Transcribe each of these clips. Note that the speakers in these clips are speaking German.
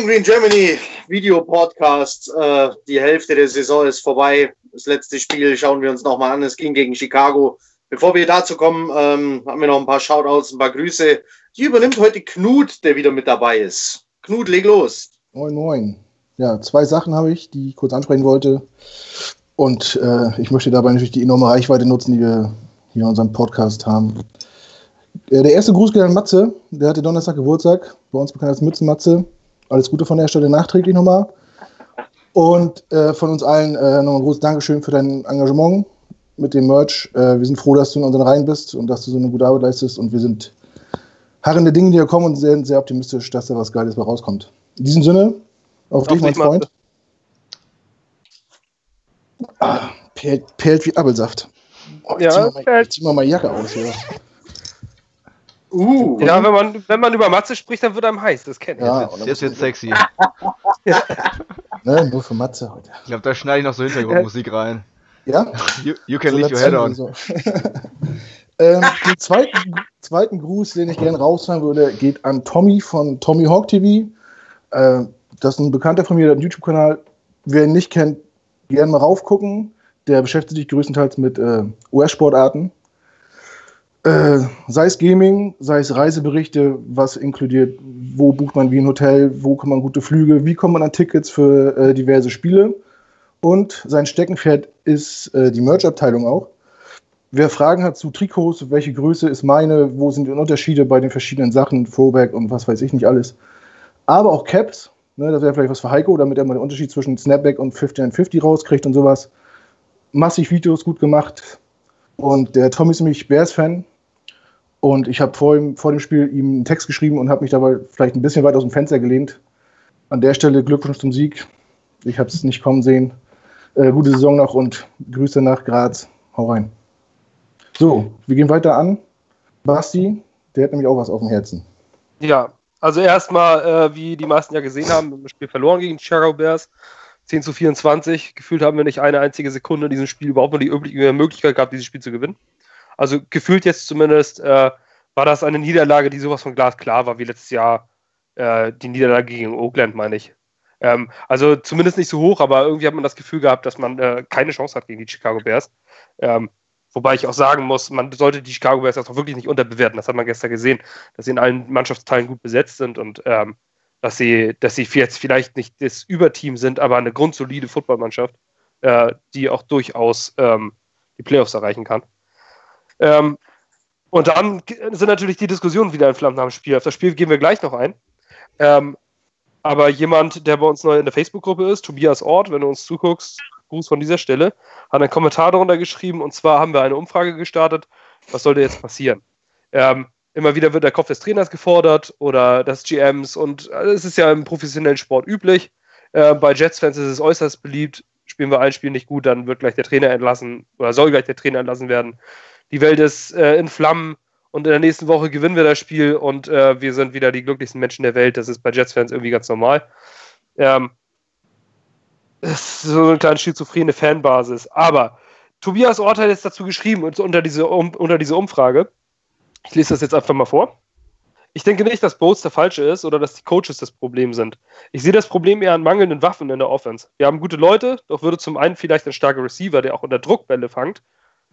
Gang Green Germany Video Podcast. Äh, die Hälfte der Saison ist vorbei. Das letzte Spiel schauen wir uns nochmal an. Es ging gegen Chicago. Bevor wir dazu kommen, ähm, haben wir noch ein paar Shoutouts, ein paar Grüße. Die übernimmt heute Knut, der wieder mit dabei ist. Knut, leg los. Moin, moin. Ja, zwei Sachen habe ich, die ich kurz ansprechen wollte. Und äh, ich möchte dabei natürlich die enorme Reichweite nutzen, die wir hier in unserem Podcast haben. Äh, der erste Gruß geht an Matze, der hatte Donnerstag Geburtstag, bei uns bekannt als Mützenmatze. Alles Gute von der Stelle nachträglich nochmal. Und äh, von uns allen äh, nochmal ein großes Dankeschön für dein Engagement mit dem Merch. Äh, wir sind froh, dass du in unseren Reihen bist und dass du so eine gute Arbeit leistest. Und wir sind harrende Dinge, die hier kommen und sind sehr optimistisch, dass da was Geiles bei rauskommt. In diesem Sinne, auf, auf dich, mein Freund. Ah, perlt, perlt wie Apfelsaft. Oh, ja, zieh mal, mal, zieh mal meine Jacke aus hier. Uh, ja, wenn man, wenn man über Matze spricht, dann wird einem heiß, das kennt ja, ihr. Das ist jetzt sexy. ne, nur für Matze heute. Ich glaube, da schneide ich noch so Hintergrundmusik rein. Ja? You, you can so leave your head on. So. ähm, den zweiten, zweiten Gruß, den ich gerne raushauen würde, geht an Tommy von Tommy Hawk TV. Äh, das ist ein Bekannter von mir, der YouTube-Kanal. Wer ihn nicht kennt, gerne mal raufgucken. Der beschäftigt sich größtenteils mit äh, US-Sportarten. Äh, sei es Gaming, sei es Reiseberichte, was inkludiert, wo bucht man wie ein Hotel, wo kann man gute Flüge, wie kommt man an Tickets für äh, diverse Spiele. Und sein Steckenpferd ist äh, die Merch-Abteilung auch. Wer Fragen hat zu Trikots, welche Größe ist meine, wo sind die Unterschiede bei den verschiedenen Sachen, Throwback und was weiß ich nicht alles. Aber auch Caps, ne, das wäre vielleicht was für Heiko, damit er mal den Unterschied zwischen Snapback und 50 and 50 rauskriegt und sowas. Massig Videos gut gemacht. Und der Tommy ist nämlich Bears-Fan, und ich habe vor, vor, dem Spiel ihm einen Text geschrieben und habe mich dabei vielleicht ein bisschen weit aus dem Fenster gelehnt. An der Stelle Glückwunsch zum Sieg. Ich habe es nicht kommen sehen. Äh, gute Saison noch und Grüße nach Graz. Hau rein. So, wir gehen weiter an. Basti, der hat nämlich auch was auf dem Herzen. Ja, also erstmal, äh, wie die meisten ja gesehen haben, im Spiel verloren gegen Chicago Bears. 10 zu 24. Gefühlt haben wir nicht eine einzige Sekunde in diesem Spiel überhaupt nur die Möglichkeit gehabt, dieses Spiel zu gewinnen. Also gefühlt jetzt zumindest äh, war das eine Niederlage, die sowas von glasklar war, wie letztes Jahr äh, die Niederlage gegen Oakland, meine ich. Ähm, also zumindest nicht so hoch, aber irgendwie hat man das Gefühl gehabt, dass man äh, keine Chance hat gegen die Chicago Bears. Ähm, wobei ich auch sagen muss, man sollte die Chicago Bears auch wirklich nicht unterbewerten. Das hat man gestern gesehen, dass sie in allen Mannschaftsteilen gut besetzt sind und ähm, dass sie, dass sie jetzt vielleicht nicht das Überteam sind, aber eine grundsolide Footballmannschaft, äh, die auch durchaus ähm, die Playoffs erreichen kann. Ähm, und dann sind natürlich die Diskussionen wieder entflammt nach dem Spiel. Auf das Spiel gehen wir gleich noch ein. Ähm, aber jemand, der bei uns neu in der Facebook-Gruppe ist, Tobias Ort, wenn du uns zuguckst, Gruß von dieser Stelle, hat einen Kommentar darunter geschrieben. Und zwar haben wir eine Umfrage gestartet. Was sollte jetzt passieren? Ähm, immer wieder wird der Kopf des Trainers gefordert oder des GMs. Und es ist ja im professionellen Sport üblich. Äh, bei Jets-Fans ist es äußerst beliebt. Spielen wir ein Spiel nicht gut, dann wird gleich der Trainer entlassen oder soll gleich der Trainer entlassen werden die Welt ist äh, in Flammen und in der nächsten Woche gewinnen wir das Spiel und äh, wir sind wieder die glücklichsten Menschen der Welt. Das ist bei Jets-Fans irgendwie ganz normal. Ähm, so eine kleine schizophrene Fanbasis. Aber Tobias Ort hat jetzt dazu geschrieben unter diese, um, unter diese Umfrage. Ich lese das jetzt einfach mal vor. Ich denke nicht, dass Bowles der Falsche ist oder dass die Coaches das Problem sind. Ich sehe das Problem eher an mangelnden Waffen in der Offense. Wir haben gute Leute, doch würde zum einen vielleicht ein starker Receiver, der auch unter Druckbälle fängt,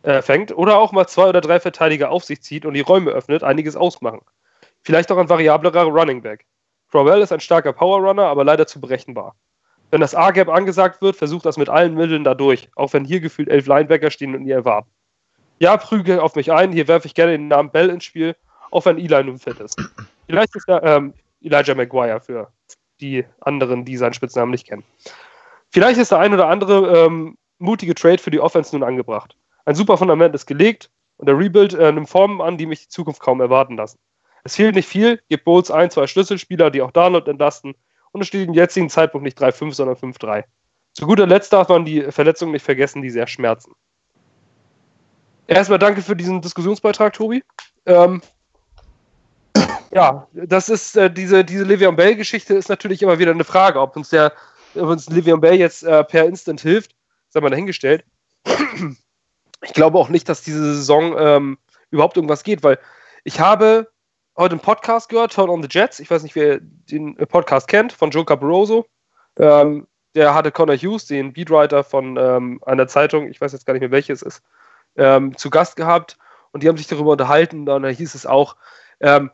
äh, fängt oder auch mal zwei oder drei Verteidiger auf sich zieht und die Räume öffnet, einiges ausmachen. Vielleicht auch ein variablerer Running Back. Crowell ist ein starker Powerrunner, aber leider zu berechenbar. Wenn das A-Gap angesagt wird, versucht das mit allen Mitteln dadurch, auch wenn hier gefühlt elf Linebacker stehen und ihr erwarten. Ja, prüge auf mich ein, hier werfe ich gerne den Namen Bell ins Spiel, auch wenn Eli nun fit ist. Vielleicht ist er ähm, Elijah Maguire für die anderen, die seinen Spitznamen nicht kennen. Vielleicht ist der ein oder andere ähm, mutige Trade für die Offense nun angebracht. Ein super Fundament ist gelegt und der Rebuild äh, nimmt Formen an, die mich die Zukunft kaum erwarten lassen. Es fehlt nicht viel, gibt Bowles ein, zwei Schlüsselspieler, die auch Darnold entlasten und es steht im jetzigen Zeitpunkt nicht 3-5, sondern 5-3. Zu guter Letzt darf man die Verletzungen nicht vergessen, die sehr schmerzen. Erstmal danke für diesen Diskussionsbeitrag, Tobi. Ähm, ja, das ist äh, diese, diese Le'Veon Bell-Geschichte ist natürlich immer wieder eine Frage, ob uns der, ob uns Le'Veon Bell jetzt äh, per Instant hilft, sei mal dahingestellt ich glaube auch nicht, dass diese Saison ähm, überhaupt irgendwas geht, weil ich habe heute einen Podcast gehört, Turn on the Jets. Ich weiß nicht, wer den Podcast kennt, von Joe Caparoso. Ähm, der hatte Connor Hughes, den Beatwriter von ähm, einer Zeitung, ich weiß jetzt gar nicht mehr welche es ist, ähm, zu Gast gehabt und die haben sich darüber unterhalten. Und da hieß es auch, ähm,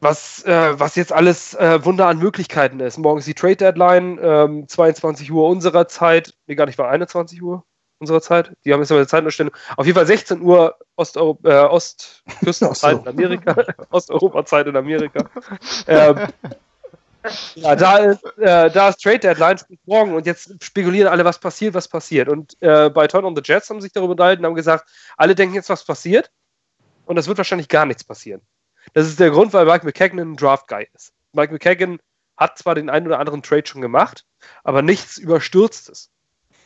was, äh, was jetzt alles äh, Wunder an Möglichkeiten ist. Morgen ist die Trade Deadline, ähm, 22 Uhr unserer Zeit, nee, gar nicht, war 21 Uhr unserer Zeit. Die haben jetzt aber eine Zeitumstellung. Auf jeden Fall 16 Uhr Osteu äh, Ostküstenzeit so. in Amerika, Osteuropa-Zeit in Amerika. ähm, ja, da ist, äh, da ist Trade Deadline morgen und jetzt spekulieren alle, was passiert, was passiert. Und äh, bei Turn on the Jets haben sich darüber unterhalten und haben gesagt, alle denken jetzt, was passiert. Und es wird wahrscheinlich gar nichts passieren. Das ist der Grund, weil Mike McKagan ein Draft-Guy ist. Mike McKagan hat zwar den einen oder anderen Trade schon gemacht, aber nichts Überstürztes.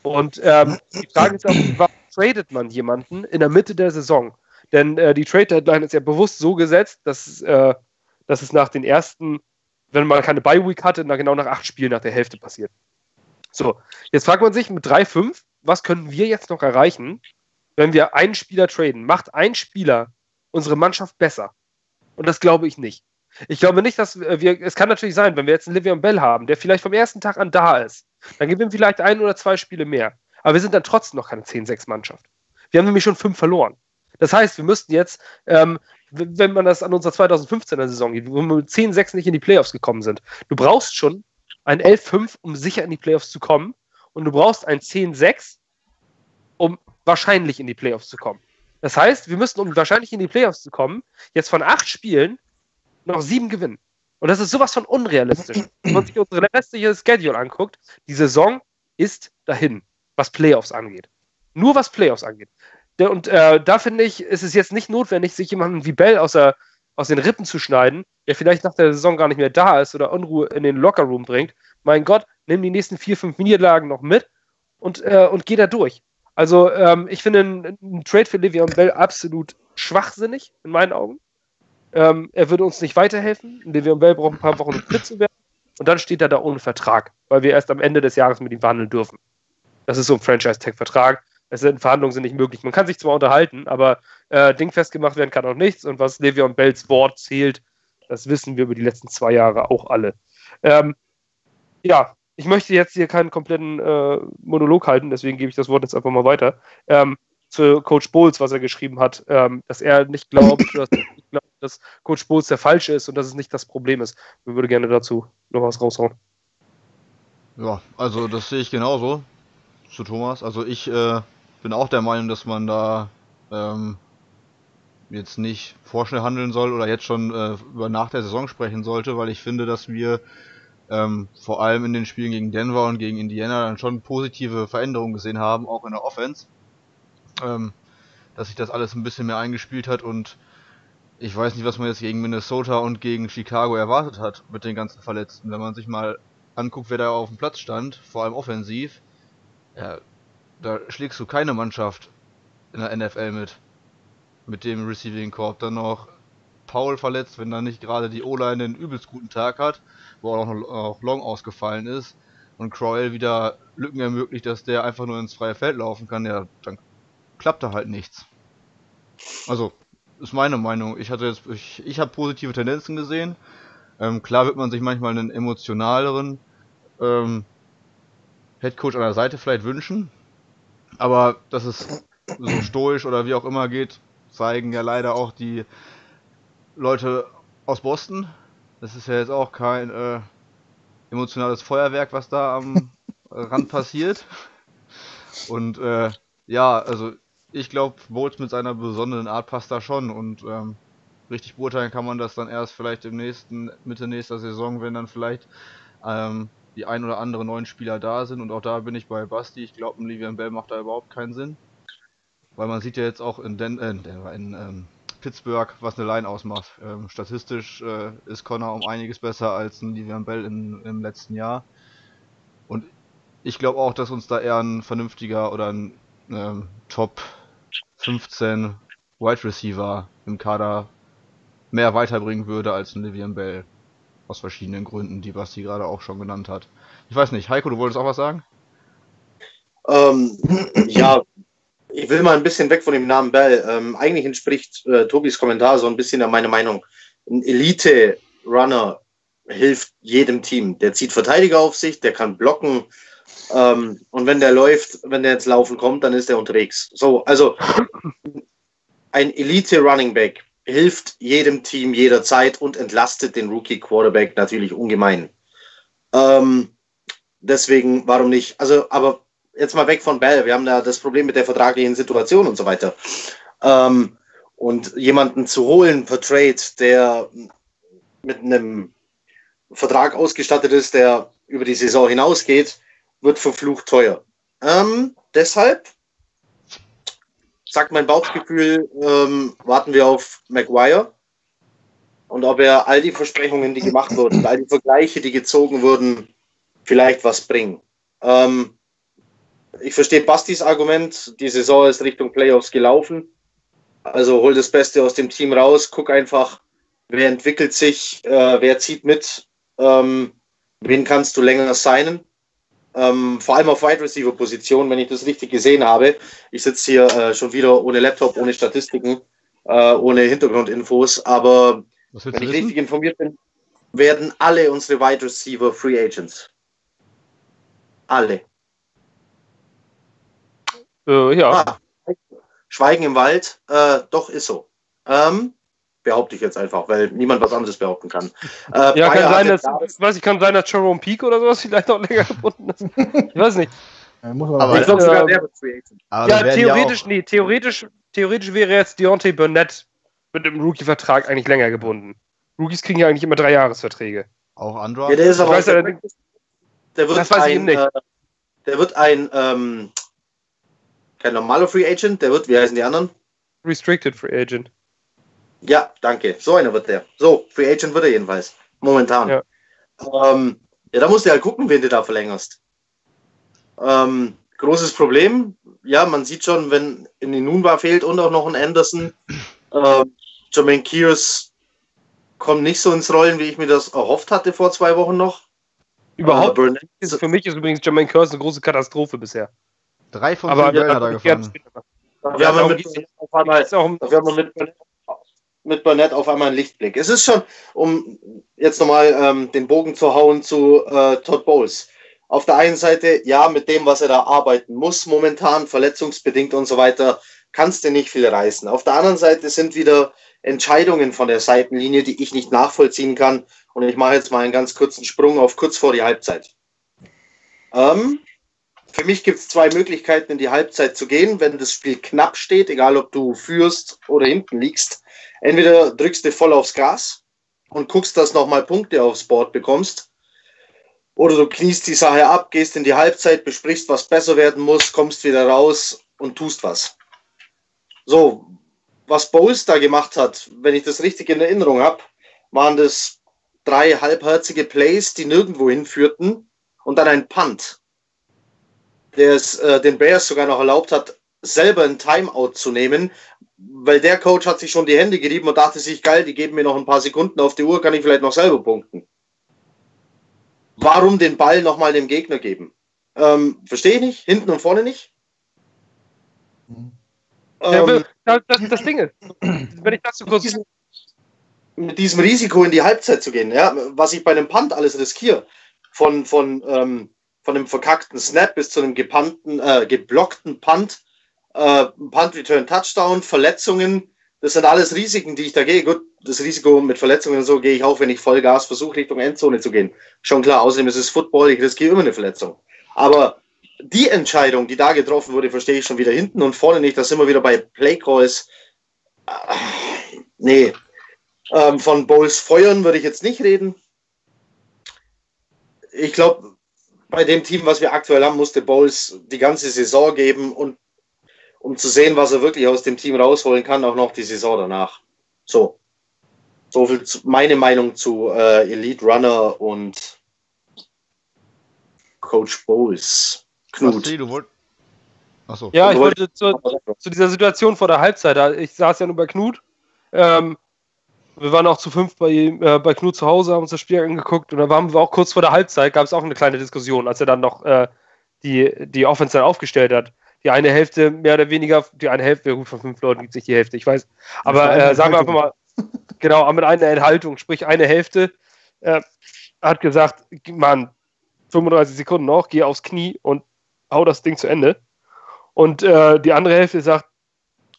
Und ähm, die Frage ist auch, warum tradet man jemanden in der Mitte der Saison? Denn äh, die Trade-Deadline ist ja bewusst so gesetzt, dass, äh, dass es nach den ersten wenn man keine Bye-Week hatte, dann genau nach acht Spielen nach der Hälfte passiert. So, jetzt fragt man sich mit 3-5, was können wir jetzt noch erreichen, wenn wir einen Spieler traden? Macht ein Spieler unsere Mannschaft besser? Und das glaube ich nicht. Ich glaube nicht, dass wir, es kann natürlich sein, wenn wir jetzt einen Livian Bell haben, der vielleicht vom ersten Tag an da ist, dann geben wir vielleicht ein oder zwei Spiele mehr. Aber wir sind dann trotzdem noch keine 10-6-Mannschaft. Wir haben nämlich schon fünf verloren. Das heißt, wir müssten jetzt ähm, wenn man das an unserer 2015er Saison geht, wo wir mit 10-6 nicht in die Playoffs gekommen sind. Du brauchst schon ein 11-5, um sicher in die Playoffs zu kommen. Und du brauchst ein 10-6, um wahrscheinlich in die Playoffs zu kommen. Das heißt, wir müssen, um wahrscheinlich in die Playoffs zu kommen, jetzt von acht Spielen noch sieben gewinnen. Und das ist sowas von unrealistisch. Wenn man sich unsere restliche Schedule anguckt, die Saison ist dahin, was Playoffs angeht. Nur was Playoffs angeht. Und äh, da finde ich, ist es jetzt nicht notwendig, sich jemanden wie Bell aus, der, aus den Rippen zu schneiden, der vielleicht nach der Saison gar nicht mehr da ist oder Unruhe in den Lockerroom bringt. Mein Gott, nimm die nächsten vier, fünf Niederlagen noch mit und, äh, und geh da durch. Also ähm, ich finde einen Trade für Livion Bell absolut schwachsinnig, in meinen Augen. Ähm, er würde uns nicht weiterhelfen. Livion Bell braucht ein paar Wochen, um fit zu werden. Und dann steht er da ohne Vertrag, weil wir erst am Ende des Jahres mit ihm verhandeln dürfen. Das ist so ein sind Verhandlungen sind nicht möglich. Man kann sich zwar unterhalten, aber äh, dingfest gemacht werden kann auch nichts. Und was Le'Veon Bells Wort zählt, das wissen wir über die letzten zwei Jahre auch alle. Ähm, ja, ich möchte jetzt hier keinen kompletten äh, Monolog halten, deswegen gebe ich das Wort jetzt einfach mal weiter. Ähm, zu Coach Bowles, was er geschrieben hat, ähm, dass er nicht glaubt, dass, nicht glaubt, dass Coach Bowles der Falsche ist und dass es nicht das Problem ist. Ich würde gerne dazu noch was raushauen. Ja, also das sehe ich genauso zu Thomas. Also ich äh, bin auch der Meinung, dass man da ähm, jetzt nicht vorschnell handeln soll oder jetzt schon äh, über nach der Saison sprechen sollte, weil ich finde, dass wir ähm, vor allem in den Spielen gegen Denver und gegen Indiana dann schon positive Veränderungen gesehen haben, auch in der Offense. Ähm, dass sich das alles ein bisschen mehr eingespielt hat und ich weiß nicht, was man jetzt gegen Minnesota und gegen Chicago erwartet hat mit den ganzen Verletzten. Wenn man sich mal anguckt, wer da auf dem Platz stand, vor allem offensiv, ja, da schlägst du keine Mannschaft in der NFL mit. Mit dem Receiving Corp. Dann noch Paul verletzt, wenn dann nicht gerade die O-Line einen übelst guten Tag hat, wo auch noch Long ausgefallen ist. Und Crowell wieder Lücken ermöglicht, dass der einfach nur ins freie Feld laufen kann, ja, dann klappt da halt nichts. Also, ist meine Meinung. Ich hatte jetzt, ich, ich habe positive Tendenzen gesehen. Ähm, klar wird man sich manchmal einen emotionaleren ähm, Headcoach an der Seite vielleicht wünschen, aber dass es so stoisch oder wie auch immer geht, zeigen ja leider auch die Leute aus Boston. Das ist ja jetzt auch kein äh, emotionales Feuerwerk, was da am Rand passiert. Und äh, ja, also ich glaube, Bowles mit seiner besonderen Art passt da schon und ähm, richtig beurteilen kann man das dann erst vielleicht im nächsten, Mitte nächster Saison, wenn dann vielleicht ähm, die ein oder anderen neuen Spieler da sind. Und auch da bin ich bei Basti. Ich glaube, ein Livian Bell macht da überhaupt keinen Sinn. Weil man sieht ja jetzt auch in, Den äh, in ähm, Pittsburgh, was eine Line ausmacht. Ähm, statistisch äh, ist Connor um einiges besser als ein Livian Bell in, im letzten Jahr. Und ich glaube auch, dass uns da eher ein vernünftiger oder ein ähm, Top 15 Wide Receiver im Kader mehr weiterbringen würde als ein Livian Bell. Aus verschiedenen Gründen, die Basti gerade auch schon genannt hat. Ich weiß nicht, Heiko, du wolltest auch was sagen? Ähm, ja, ich will mal ein bisschen weg von dem Namen Bell. Ähm, eigentlich entspricht äh, Tobis Kommentar so ein bisschen meine Meinung. ein Elite-Runner hilft jedem Team. Der zieht Verteidiger auf sich, der kann blocken. Ähm, und wenn der läuft, wenn der ins Laufen kommt, dann ist er unterwegs. So, also ein Elite-Running Back hilft jedem Team jederzeit und entlastet den Rookie-Quarterback natürlich ungemein. Ähm, deswegen, warum nicht? Also, aber jetzt mal weg von Bell. Wir haben da das Problem mit der vertraglichen Situation und so weiter. Ähm, und jemanden zu holen per Trade, der mit einem Vertrag ausgestattet ist, der über die Saison hinausgeht, wird verflucht teuer. Ähm, deshalb sagt mein Bauchgefühl, ähm, warten wir auf Maguire und ob er all die Versprechungen, die gemacht wurden, all die Vergleiche, die gezogen wurden, vielleicht was bringen. Ähm, ich verstehe Bastis Argument, die Saison ist Richtung Playoffs gelaufen. Also hol das Beste aus dem Team raus, guck einfach, wer entwickelt sich, äh, wer zieht mit, ähm, wen kannst du länger signen. Ähm, vor allem auf Wide Receiver Position, wenn ich das richtig gesehen habe. Ich sitze hier äh, schon wieder ohne Laptop, ohne Statistiken, äh, ohne Hintergrundinfos, aber wenn ich richtig informiert bin, werden alle unsere Wide Receiver Free Agents. Alle. Äh, ja. Ah, Schweigen im Wald, äh, doch ist so. Ähm, behaupte ich jetzt einfach, weil niemand was anderes behaupten kann. Äh, ja, kann sein, dass, weiß ich, kann sein, dass Jerome Peak oder sowas vielleicht noch länger gebunden ist. Ich weiß nicht. aber ich glaube sogar der wird Ja, theoretisch, nee, theoretisch, theoretisch wäre jetzt Deontay Burnett mit dem Rookie-Vertrag eigentlich länger gebunden. Rookies kriegen ja eigentlich immer drei Jahresverträge. Auch Andra? Ja, der ist aber weiß, der, der, wird das weiß ein, nicht. Äh, der wird ein ähm, kein normaler Free Agent, der wird, wie heißen die anderen? Restricted Free Agent. Ja, danke. So einer wird der. So, Free Agent wird er jedenfalls. Momentan. Ja, ähm, ja da musst du halt gucken, wen du da verlängerst. Ähm, großes Problem. Ja, man sieht schon, wenn in den Nunwa fehlt und auch noch ein Anderson. Ähm, Jermaine Kears kommt nicht so ins Rollen, wie ich mir das erhofft hatte vor zwei Wochen noch. Überhaupt. Äh, für mich ist übrigens Jermaine Kears eine große Katastrophe bisher. Drei von vier Bällen hat er gefangen. Wir haben mit, wir haben mit, mit Burnett auf einmal einen Lichtblick. Es ist schon, um jetzt nochmal ähm, den Bogen zu hauen zu äh, Todd Bowles. Auf der einen Seite, ja, mit dem, was er da arbeiten muss, momentan verletzungsbedingt und so weiter, kannst du nicht viel reißen. Auf der anderen Seite sind wieder Entscheidungen von der Seitenlinie, die ich nicht nachvollziehen kann. Und ich mache jetzt mal einen ganz kurzen Sprung auf kurz vor die Halbzeit. Ähm, für mich gibt es zwei Möglichkeiten, in die Halbzeit zu gehen, wenn das Spiel knapp steht, egal ob du führst oder hinten liegst. Entweder drückst du voll aufs Gas und guckst, dass nochmal Punkte aufs Board bekommst. Oder du kniest die Sache ab, gehst in die Halbzeit, besprichst, was besser werden muss, kommst wieder raus und tust was. So, was Bowles da gemacht hat, wenn ich das richtig in Erinnerung habe, waren das drei halbherzige Plays, die nirgendwo hinführten und dann ein Punt der es äh, den Bears sogar noch erlaubt hat, selber ein Timeout zu nehmen, weil der Coach hat sich schon die Hände gerieben und dachte sich, geil, die geben mir noch ein paar Sekunden auf die Uhr, kann ich vielleicht noch selber punkten. Warum den Ball nochmal dem Gegner geben? Ähm, Verstehe ich nicht, hinten und vorne nicht. Ja, ähm, das, das, Ding ist, wenn ich das so kurz. Mit diesem Risiko in die Halbzeit zu gehen, ja, was ich bei einem Punt alles riskiere, von, von ähm, von einem verkackten Snap bis zu einem gepannten, äh, geblockten Punt, äh, Punt Return Touchdown, Verletzungen. Das sind alles Risiken, die ich da gehe. Gut, das Risiko mit Verletzungen und so gehe ich auch, wenn ich Vollgas versuche, Richtung Endzone zu gehen. Schon klar, außerdem ist es Football, ich riskiere immer eine Verletzung. Aber die Entscheidung, die da getroffen wurde, verstehe ich schon wieder hinten und vorne nicht. Da sind wir wieder bei Playcalls. Äh, nee. Ähm, von Bowles Feuern würde ich jetzt nicht reden. Ich glaube, bei dem Team, was wir aktuell haben, musste Bowles die ganze Saison geben und um zu sehen, was er wirklich aus dem Team rausholen kann, auch noch die Saison danach. So. So viel zu, meine Meinung zu äh, Elite Runner und Coach Bowles. Knut. du wollt... Achso. Ja, ich wollte zu, zu, dieser Situation vor der Halbzeit, ich saß ja nur bei Knut. Ähm, wir waren auch zu fünf bei, äh, bei Knut zu Hause, haben uns das Spiel angeguckt und da waren wir auch kurz vor der Halbzeit, gab es auch eine kleine Diskussion, als er dann noch äh, die, die Offense dann aufgestellt hat. Die eine Hälfte mehr oder weniger, die eine Hälfte, gut, von fünf Leuten gibt sich die Hälfte, ich weiß. Aber äh, sagen wir einfach mal, genau, mit einer Enthaltung, sprich eine Hälfte, äh, hat gesagt, Mann, 35 Sekunden noch, geh aufs Knie und hau das Ding zu Ende. Und äh, die andere Hälfte sagt,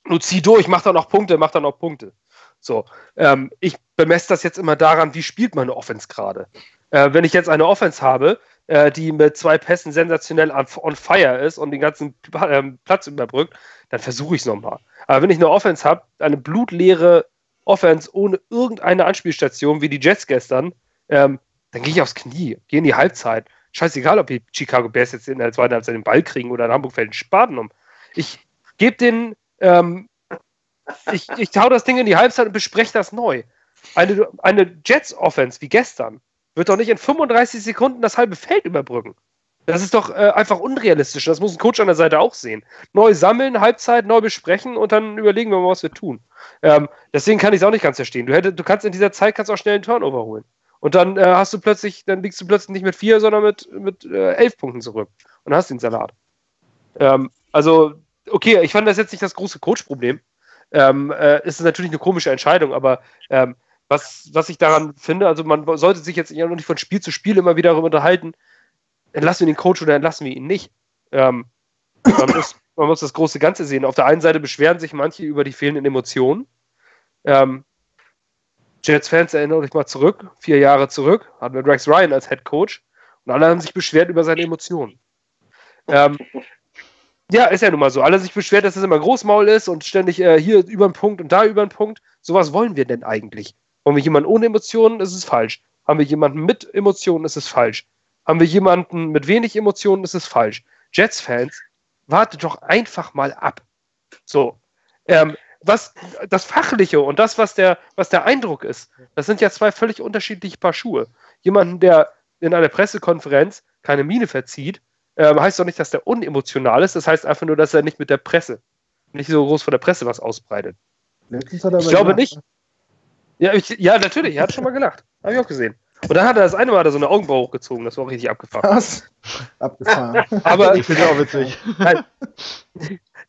du zieh durch, mach da noch Punkte, mach da noch Punkte. So, ähm, ich bemesse das jetzt immer daran, wie spielt meine Offense gerade. Äh, wenn ich jetzt eine Offense habe, äh, die mit zwei Pässen sensationell on, fire ist und den ganzen ähm, Platz überbrückt, dann versuche ich es nochmal. Aber wenn ich eine Offense habe, eine blutleere Offense ohne irgendeine Anspielstation, wie die Jets gestern, ähm, dann gehe ich aufs Knie, gehe in die Halbzeit. Scheißegal, ob die Chicago Bears jetzt in der zweiten Halbzeit den Ball kriegen oder in Hamburg fällt ein Spaten um. Ich gebe den, ähm, ich, ich hau das Ding in die Halbzeit und bespreche das neu. Eine, eine Jets-Offense wie gestern wird doch nicht in 35 Sekunden das halbe Feld überbrücken. Das ist doch äh, einfach unrealistisch. Das muss ein Coach an der Seite auch sehen. Neu sammeln, Halbzeit, neu besprechen und dann überlegen wir mal, was wir tun. Ähm, deswegen kann ich es auch nicht ganz verstehen. Du, hätte, du kannst in dieser Zeit kannst auch schnell einen Turnover holen. Und dann äh, hast du plötzlich, dann liegst du plötzlich nicht mit vier, sondern mit, mit äh, elf Punkten zurück. Und hast den Salat. Ähm, also, okay, ich fand das jetzt nicht das große Coach-Problem. Ähm, äh, ist natürlich eine komische Entscheidung, aber ähm, was, was ich daran finde, also man sollte sich jetzt ja noch nicht von Spiel zu Spiel immer wieder darüber unterhalten, entlassen wir den Coach oder entlassen wir ihn nicht. Ähm, man, muss, man, muss, das große Ganze sehen. Auf der einen Seite beschweren sich manche über die fehlenden Emotionen. Ähm, Jets-Fans erinnern euch mal zurück, vier Jahre zurück, hatten wir Rex Ryan als Head Coach und alle haben sich beschwert über seine Emotionen. Ähm, ja, ist ja nun mal so. Alle sich beschwert, dass es immer Großmaul ist und ständig äh, hier über einen Punkt und da über einen Punkt. Sowas wollen wir denn eigentlich? Wollen wir jemanden ohne Emotionen, ist es falsch. Haben wir jemanden mit Emotionen, ist es falsch. Haben wir jemanden mit wenig Emotionen, ist es falsch. Jets-Fans, wartet doch einfach mal ab. So. Ähm, was das Fachliche und das, was der, was der Eindruck ist, das sind ja zwei völlig unterschiedliche Paar Schuhe. Jemanden, der in einer Pressekonferenz keine Miene verzieht, ähm, heißt doch nicht, dass der unemotional ist. Das heißt einfach nur, dass er nicht mit der Presse, nicht so groß vor der Presse was ausbreitet. ich glaube nicht. Ja, ich, ja, natürlich, er hat schon mal gelacht. Habe ich auch gesehen. Und dann hat er das eine Mal da so eine Augenbraue hochgezogen, das war auch richtig abgefahren. Was? Abgefahren. aber ich finde es auch witzig. Nein.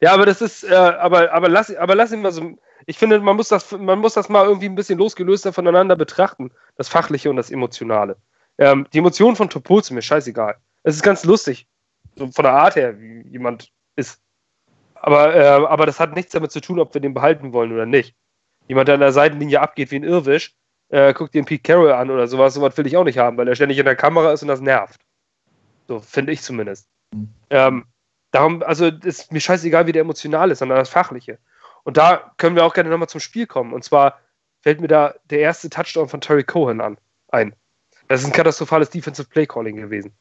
Ja, aber das ist, äh, aber, aber lass, aber lass ihn mal so. Ich finde, man muss das, man muss das mal irgendwie ein bisschen losgelöster voneinander betrachten, das Fachliche und das Emotionale. Ähm, die Emotionen von Topol sind mir scheißegal. Es ist ganz lustig, so von der Art her, wie jemand ist. Aber, äh, aber das hat nichts damit zu tun, ob wir den behalten wollen oder nicht. Jemand, der an der Seitenlinie abgeht wie ein Irrwisch, äh, guckt den Pete Carroll an oder sowas, sowas will ich auch nicht haben, weil er ständig in der Kamera ist und das nervt. So, finde ich zumindest. Mhm. Ähm, darum, also ist mir scheißegal, wie der emotional ist, sondern das Fachliche. Und da können wir auch gerne nochmal zum Spiel kommen. Und zwar fällt mir da der erste Touchdown von Terry Cohen an, ein. Das ist ein katastrophales Defensive Play Calling gewesen.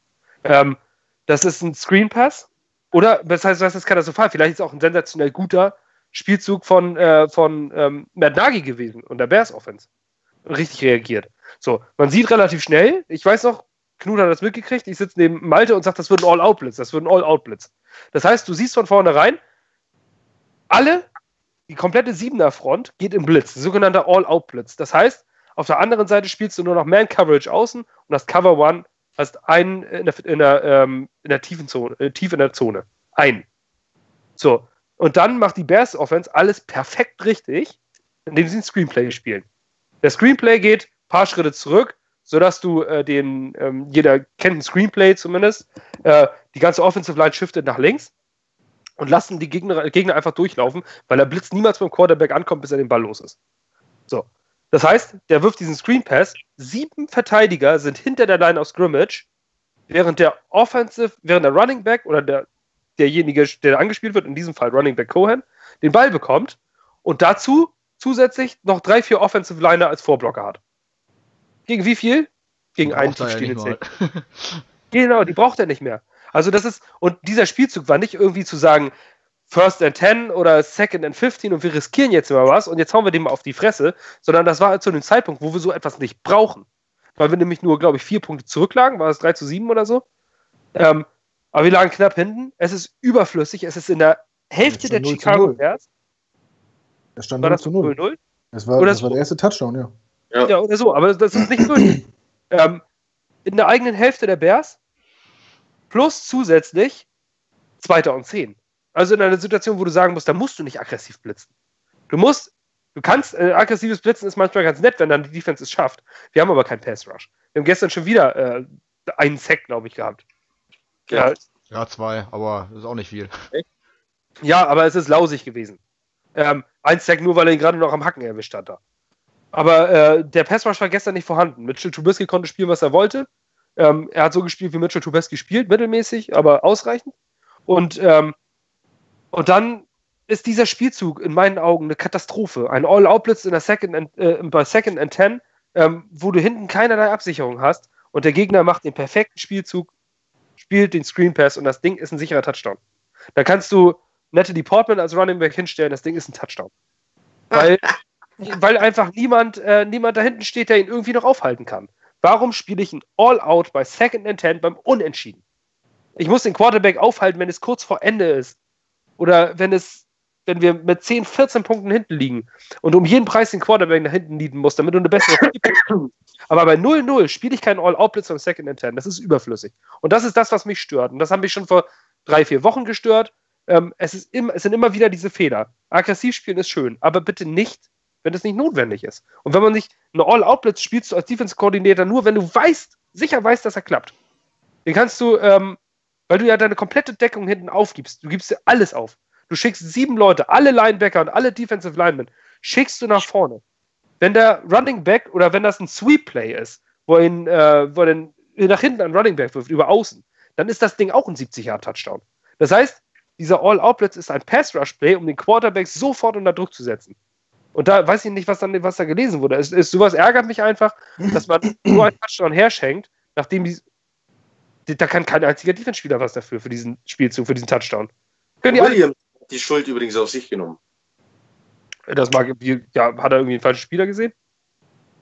Ähm, das ist ein Screen Pass. Oder, das heißt, das ist katastrophal. Vielleicht ist es auch ein sensationell guter Spielzug von, äh, von ähm, Matt Nagy gewesen und der Bears Offense. Richtig reagiert. So, man sieht relativ schnell, ich weiß noch, Knut hat das mitgekriegt, ich sitze neben Malte und sage, das wird ein All-Out-Blitz, das wird ein All-Out-Blitz. Das heißt, du siehst von vornherein, alle, die komplette Siebener-Front geht im Blitz, sogenannter All-Out-Blitz. Das heißt, auf der anderen Seite spielst du nur noch Man-Coverage außen und das Cover One hast einen in der, in der, ähm, in der tiefen Zone, äh, tief in der Zone. Ein. So. Und dann macht die Bears Offense alles perfekt richtig, indem sie ein Screenplay spielen. Der Screenplay geht ein paar Schritte zurück, sodass du äh, den, ähm, jeder kennt ein Screenplay zumindest, äh, die ganze Offensive Line shiftet nach links und lassen die Gegner, Gegner einfach durchlaufen, weil der Blitz niemals beim Quarterback ankommt, bis er den Ball los ist. So. Das heißt, der wirft diesen Screen Pass, sieben Verteidiger sind hinter der Line of Scrimmage, während der Offensive, während der Running Back oder der, derjenige, der angespielt wird, in diesem Fall Running Back Cohen, den Ball bekommt und dazu zusätzlich noch drei, vier Offensive Liner als Vorblocker hat. Gegen wie viel? Gegen einen tiefstehenden ja Genau, die braucht er nicht mehr. Also das ist, und dieser Spielzug war nicht irgendwie zu sagen, First and 10 oder Second and 15 und wir riskieren jetzt mal was und jetzt hauen wir dem mal auf die Fresse, sondern das war zu einem Zeitpunkt, wo wir so etwas nicht brauchen. Weil wir nämlich nur, glaube ich, vier Punkte zurücklagen, war es 3 zu 7 oder so. Ähm, aber wir lagen knapp hinten. Es ist überflüssig. Es ist in der Hälfte der Chicago Bears. Es stand war 0 zu 0. 0? Das, war, das war der erste Touchdown, ja. Ja, ja oder so, aber das ist nicht gut. ähm, in der eigenen Hälfte der Bears plus zusätzlich Zweiter und Zehn. Also in einer Situation, wo du sagen musst, da musst du nicht aggressiv blitzen. Du musst Du kannst, äh, aggressives Blitzen ist manchmal ganz nett, wenn dann die Defense es schafft. Wir haben aber keinen Pass Rush. Wir haben gestern schon wieder äh, einen Sack, glaube ich, gehabt. Ja. ja, zwei, aber das ist auch nicht viel. Ja, aber es ist lausig gewesen. Ähm, ein Sack nur, weil er ihn gerade noch am Hacken erwischt hat da. Aber äh, der Pass Rush war gestern nicht vorhanden. Mitchell Trubisky konnte spielen, was er wollte. Ähm, er hat so gespielt, wie Mitchell Trubisky spielt, mittelmäßig, aber ausreichend. Und, ähm, und dann ist dieser Spielzug in meinen Augen eine Katastrophe. Ein All-Out-Blitz in der Second and, äh, bei Second and Ten, ähm, wo du hinten keinerlei Absicherung hast und der Gegner macht den perfekten Spielzug, spielt den Screen Pass und das Ding ist ein sicherer Touchdown. Da kannst du Natalie Portman als Running Back hinstellen, das Ding ist ein Touchdown. Weil, weil einfach niemand, äh, niemand da hinten steht, der ihn irgendwie noch aufhalten kann. Warum spiele ich ein All-Out bei Second and Ten beim Unentschieden? Ich muss den Quarterback aufhalten, wenn es kurz vor Ende ist. Oder wenn es, wenn wir mit 10, 14 Punkten hinten liegen und um jeden Preis den Quarterback nach hinten nieden muss, damit du eine bessere Aber bei 0-0 spiele ich keinen All-Out-Blitz beim Second and Ten. Das ist überflüssig. Und das ist das, was mich stört. Und das hat mich schon vor drei, vier Wochen gestört. Ähm, es, ist im, es sind immer wieder diese Fehler. Aggressiv spielen ist schön, aber bitte nicht, wenn es nicht notwendig ist. Und wenn man nicht eine All-Out-Blitz spielst du als Defense-Koordinator nur, wenn du weißt, sicher weißt, dass er klappt. Den kannst du, ähm, weil du ja deine komplette Deckung hinten aufgibst. Du gibst dir alles auf. Du schickst sieben Leute, alle Linebacker und alle Defensive Linemen, schickst du nach vorne. Wenn der Running Back oder wenn das ein Sweep Play ist, wo, ihn, äh, wo er den nach hinten einen Running Back wirft, über außen, dann ist das Ding auch ein 70-Yard-Touchdown. Das heißt, dieser All-Out-Blitz ist ein Pass-Rush-Play, um den Quarterback sofort unter Druck zu setzen. Und da weiß ich nicht, was, dann, was da gelesen wurde. Es, es, sowas ärgert mich einfach, dass man nur einen Touchdown herschenkt, nachdem die, da kann kein einziger Defense-Spieler was dafür, für diesen Spielzug, für diesen Touchdown. Können die Williams die Schuld übrigens auf sich genommen. Das mag, ja, hat er irgendwie einen falschen Spieler gesehen?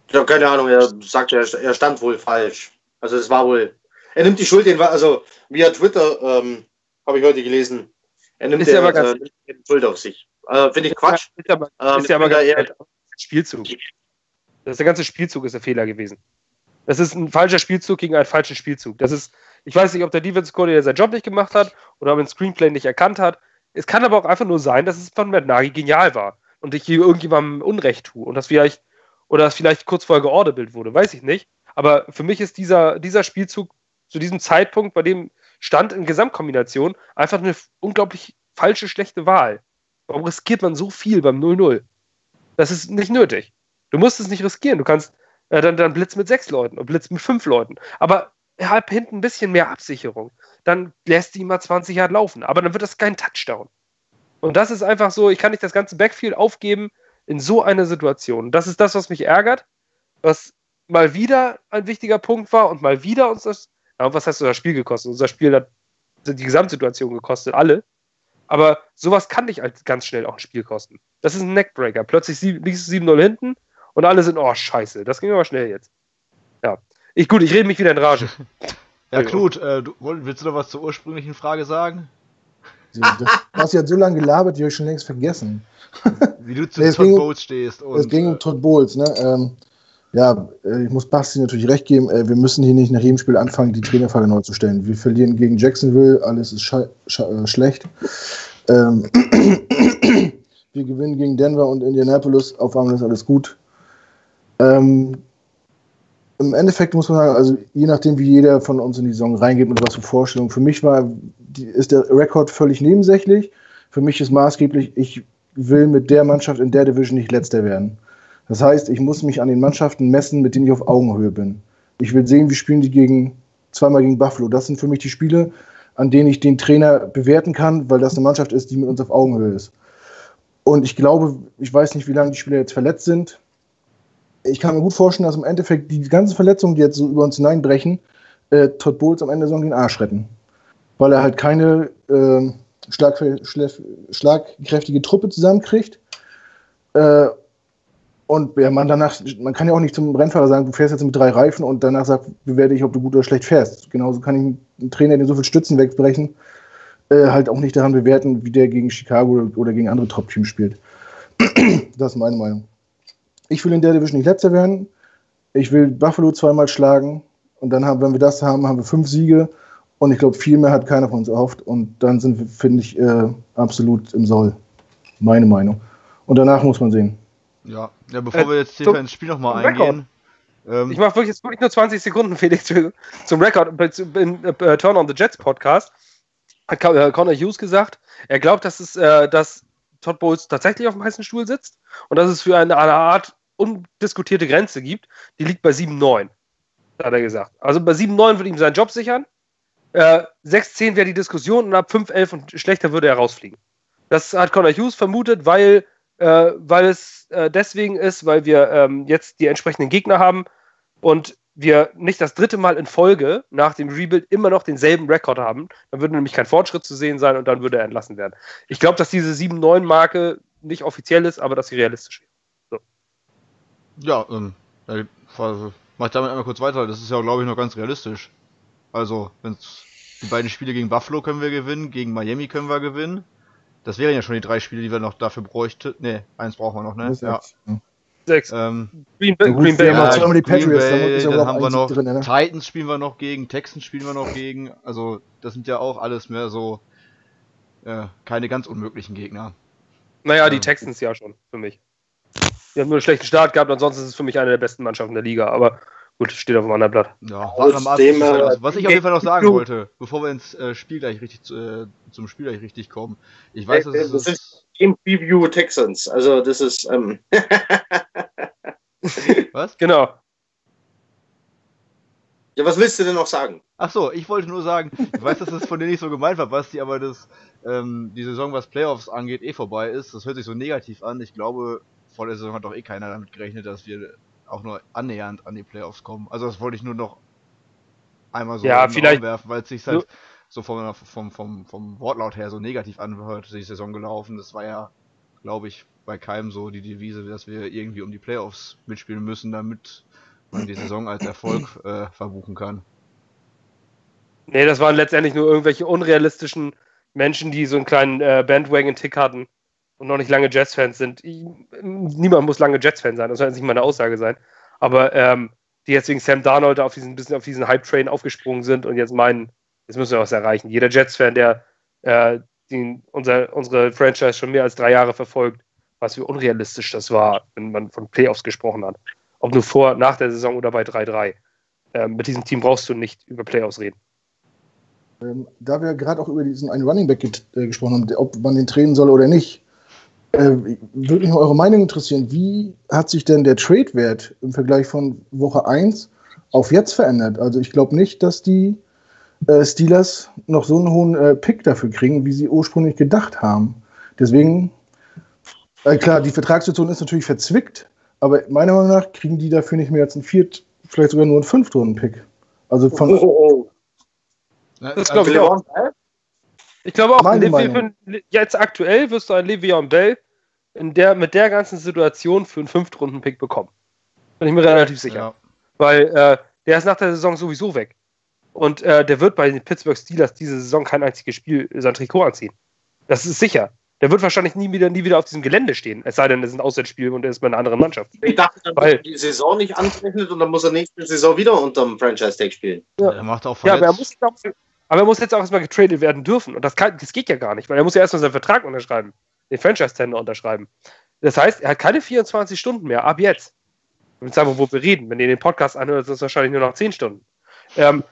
Ich habe keine Ahnung, er sagt, er, stand wohl falsch. Also es war wohl, er nimmt die Schuld, den, also via Twitter ähm, habe ich heute gelesen, er nimmt ist aber äh, die Schuld auf sich. Äh, Finde ich Quatsch. Ist aber, ähm, ist ja aber eher Spielzug. Das der ganze Spielzug ist der Fehler gewesen. Das ist ein falscher Spielzug gegen einen falschen Spielzug. Das ist, ich weiß nicht, ob der Defense Coordinator seinen Job nicht gemacht hat oder ob er ein Screenplay nicht erkannt hat. Es kann aber auch einfach nur sein, dass es von Matt Nagy genial war und ich hier irgendjemandem Unrecht tue und das vielleicht oder das vielleicht kurz vorher geordnet wurde, weiß ich nicht. Aber für mich ist dieser, dieser Spielzug zu diesem Zeitpunkt, bei dem stand in Gesamtkombination, einfach eine unglaublich falsche, schlechte Wahl. Warum riskiert man so viel beim 0-0? Das ist nicht nötig. Du musst es nicht riskieren. Du kannst äh, dann, dann Blitz mit sechs Leuten und Blitz mit fünf Leuten. Aber halb hinten ein bisschen mehr Absicherung. Dann lässt die mal 20 Jahre laufen. Aber dann wird das kein Touchdown. Und das ist einfach so, ich kann nicht das ganze Backfield aufgeben in so einer Situation. Das ist das, was mich ärgert, was mal wieder ein wichtiger Punkt war und mal wieder uns das, ja, was heißt das Spiel gekostet? Unser Spiel hat die Gesamtsituation gekostet, alle. Aber sowas kann dich als ganz schnell auch ein Spiel kosten. Das ist ein Neckbreaker. Plötzlich liegst du 7-0 hinten und alle sind, oh, scheiße, das ging aber schnell jetzt. Ja. Ich, gut, ich rede mich wieder in Rage. ja, Knut, äh, du, willst du noch was zur ursprünglichen Frage sagen? Du hast ja so lange gelabert, die habe ich schon längst vergessen. Wie du zu nee, Todd Bowles stehst. Und, es ging um äh, Todd Bowles, ne? Ähm, ja, äh, ich muss Basti natürlich recht geben, äh, wir müssen hier nicht nach jedem Spiel anfangen, die Trainerfrage neu zu stellen. Wir verlieren gegen Jacksonville, alles ist sch sch schlecht. Ähm, wir gewinnen gegen Denver und Indianapolis, auf einmal ist alles gut. Ähm, Im Endeffekt muss man sagen, also je nachdem, wie jeder von uns in die Saison reingeht und was für Vorstellungen. Für mich war, die, ist der Rekord völlig nebensächlich. Für mich ist maßgeblich, ich will mit der Mannschaft in der Division nicht letzter werden. Das heißt, ich muss mich an den Mannschaften messen, mit denen ich auf Augenhöhe bin. Ich will sehen, wie spielen die gegen zweimal gegen Buffalo. Das sind für mich die Spiele, an denen ich den Trainer bewerten kann, weil das eine Mannschaft ist, die mit uns auf Augenhöhe ist. Und ich glaube, ich weiß nicht, wie lange die Spieler jetzt verletzt sind. Ich kann mir gut vorstellen, dass im Endeffekt die ganzen Verletzungen, die jetzt so über uns hineinbrechen, äh, Todd Bowles am Ende der Saison den Arsch retten. Weil er halt keine äh, schlag, schlagkräftige Truppe zusammenkriegt. Äh, und ja, man danach, man kann ja auch nicht zum Rennfahrer sagen, du fährst jetzt mit drei Reifen und danach sagt, bewerte ich, ob du gut oder schlecht fährst. Genauso kann ich einen Trainer, der so viel Stützen wegbrechen, äh, halt auch nicht daran bewerten, wie der gegen Chicago oder gegen andere Top-Teams spielt. das ist meine Meinung. Ich will in der Division nicht letzter werden. Ich will Buffalo zweimal schlagen. Und dann haben, wenn wir das haben, haben wir fünf Siege. Und ich glaube, viel mehr hat keiner von uns erhofft. Und dann sind wir, finde ich, äh, absolut im Soll. Meine Meinung. Und danach muss man sehen. Ja, ja bevor äh, wir jetzt tiefer ins Spiel nochmal eingehen. Ähm, ich mache wirklich jetzt wirklich nur 20 Sekunden, Felix, zum Rekord. In uh, Turn on the Jets Podcast hat äh, Connor Hughes gesagt, er glaubt, dass, es, äh, dass Todd Bowles tatsächlich auf dem heißen Stuhl sitzt und dass es für eine, eine Art undiskutierte Grenze gibt. Die liegt bei 7,9, hat er gesagt. Also bei 7,9 würde ihm seinen Job sichern. Äh, 6,10 wäre die Diskussion und ab 5,11 und schlechter würde er rausfliegen. Das hat Connor Hughes vermutet, weil, äh, weil es äh, deswegen ist, weil wir ähm, jetzt die entsprechenden Gegner haben und wir nicht das dritte Mal in Folge nach dem Rebuild immer noch denselben Rekord haben. Dann würde nämlich kein Fortschritt zu sehen sein und dann würde er entlassen werden. Ich glaube, dass diese 7-9-Marke nicht offiziell ist, aber dass sie realistisch ist. Ja, ähm, also, mach ich damit einmal kurz weiter. Das ist ja, glaube ich, noch ganz realistisch. Also, wenn die beiden Spiele gegen Buffalo können wir gewinnen, gegen Miami können wir gewinnen. Das wären ja schon die drei Spiele, die wir noch dafür bräuchten. Ne, eins brauchen wir noch, ne? Ja. Sechs. Ähm, Green, Bay, Green Bay, ja, die Patriots, Bay, dann, dann haben wir noch drin, ne? Titans spielen wir noch gegen, Texans spielen wir noch gegen. Also das sind ja auch alles mehr so äh, keine ganz unmöglichen Gegner. Naja, die Texans ja schon, für mich. Die haben nur einen schlechten Start gehabt, ansonsten ist es für mich eine der besten Mannschaften der Liga, aber gut, steht auf dem anderen Blatt. Ja, dem, äh, also, was ich auf jeden Fall noch sagen wollte, bevor wir ins äh, Spiel gleich richtig äh, zum Spiel gleich richtig kommen. Ich weiß, dass äh, das ist Game Preview Texans. Also das ist. Ähm was? Genau. Ja, was willst du denn noch sagen? Ach so, ich wollte nur sagen, ich weiß, dass das von dir nicht so gemeint war, Basti, aber das, ähm, die Saison, was Playoffs angeht, eh vorbei ist. Das hört sich so negativ an. Ich glaube, vor der Saison hat doch eh keiner damit gerechnet, dass wir auch nur annähernd an die Playoffs kommen. Also das wollte ich nur noch einmal so ja, werfen, weil es sich halt so vom, vom, vom, vom Wortlaut her so negativ anhört, die Saison gelaufen. Das war ja, glaube ich, bei keinem so die Devise, dass wir irgendwie um die Playoffs mitspielen müssen, damit man die Saison als Erfolg äh, verbuchen kann. Nee, das waren letztendlich nur irgendwelche unrealistischen Menschen, die so einen kleinen äh, Bandwagon-Tick hatten und noch nicht lange Jets-Fans sind. Niemand muss lange Jets-Fan sein, das soll jetzt nicht meine Aussage sein. Aber ähm, die jetzt wegen Sam Darnold auf diesen, bisschen auf diesen Hype-Train aufgesprungen sind und jetzt meinen, Jetzt müssen wir was erreichen. Jeder Jets-Fan, der äh, den, unser, unsere Franchise schon mehr als drei Jahre verfolgt, was wie unrealistisch das war, wenn man von Playoffs gesprochen hat. Ob nur vor, nach der Saison oder bei 3-3. Ähm, mit diesem Team brauchst du nicht über Playoffs reden. Ähm, da wir gerade auch über diesen einen Running Back äh, gesprochen haben, ob man den trainen soll oder nicht, äh, würde mich mal eure Meinung interessieren. Wie hat sich denn der Trade-Wert im Vergleich von Woche 1 auf jetzt verändert? Also ich glaube nicht, dass die äh, Steelers noch so einen hohen äh, Pick dafür kriegen, wie sie ursprünglich gedacht haben. Deswegen, äh, klar, die Vertragssituation ist natürlich verzwickt, aber meiner Meinung nach kriegen die dafür nicht mehr als einen Viert-, vielleicht sogar nur einen Fünftrunden-Pick. Also von. Oh, oh, oh. Das glaube ich auch. Ich glaube auch, für, jetzt aktuell wirst du einen Le'Veon Bell in der, mit der ganzen Situation für einen Fünftrunden-Pick bekommen. Bin ich mir relativ sicher. Ja. Weil äh, der ist nach der Saison sowieso weg. Und äh, der wird bei den Pittsburgh Steelers diese Saison kein einziges Spiel sein Trikot anziehen. Das ist sicher. Der wird wahrscheinlich nie wieder, nie wieder auf diesem Gelände stehen. Es sei denn, es ist ein Auswärtsspiel und er ist bei einer anderen Mannschaft. Ich dachte, dann Weil, die Saison nicht anrechnet und dann muss er nächste Saison wieder unterm Franchise-Tag spielen. Ja. Er macht auch ja, aber er, muss, aber er muss jetzt auch erstmal getradet werden dürfen. Und das, kann, das geht ja gar nicht, weil er muss ja erstmal seinen Vertrag unterschreiben. Den Franchise-Tender unterschreiben. Das heißt, er hat keine 24 Stunden mehr, ab jetzt. Jetzt sagen wir, wo wir reden. Wenn ihr den Podcast anhört, ist es wahrscheinlich nur noch 10 Stunden. Ähm,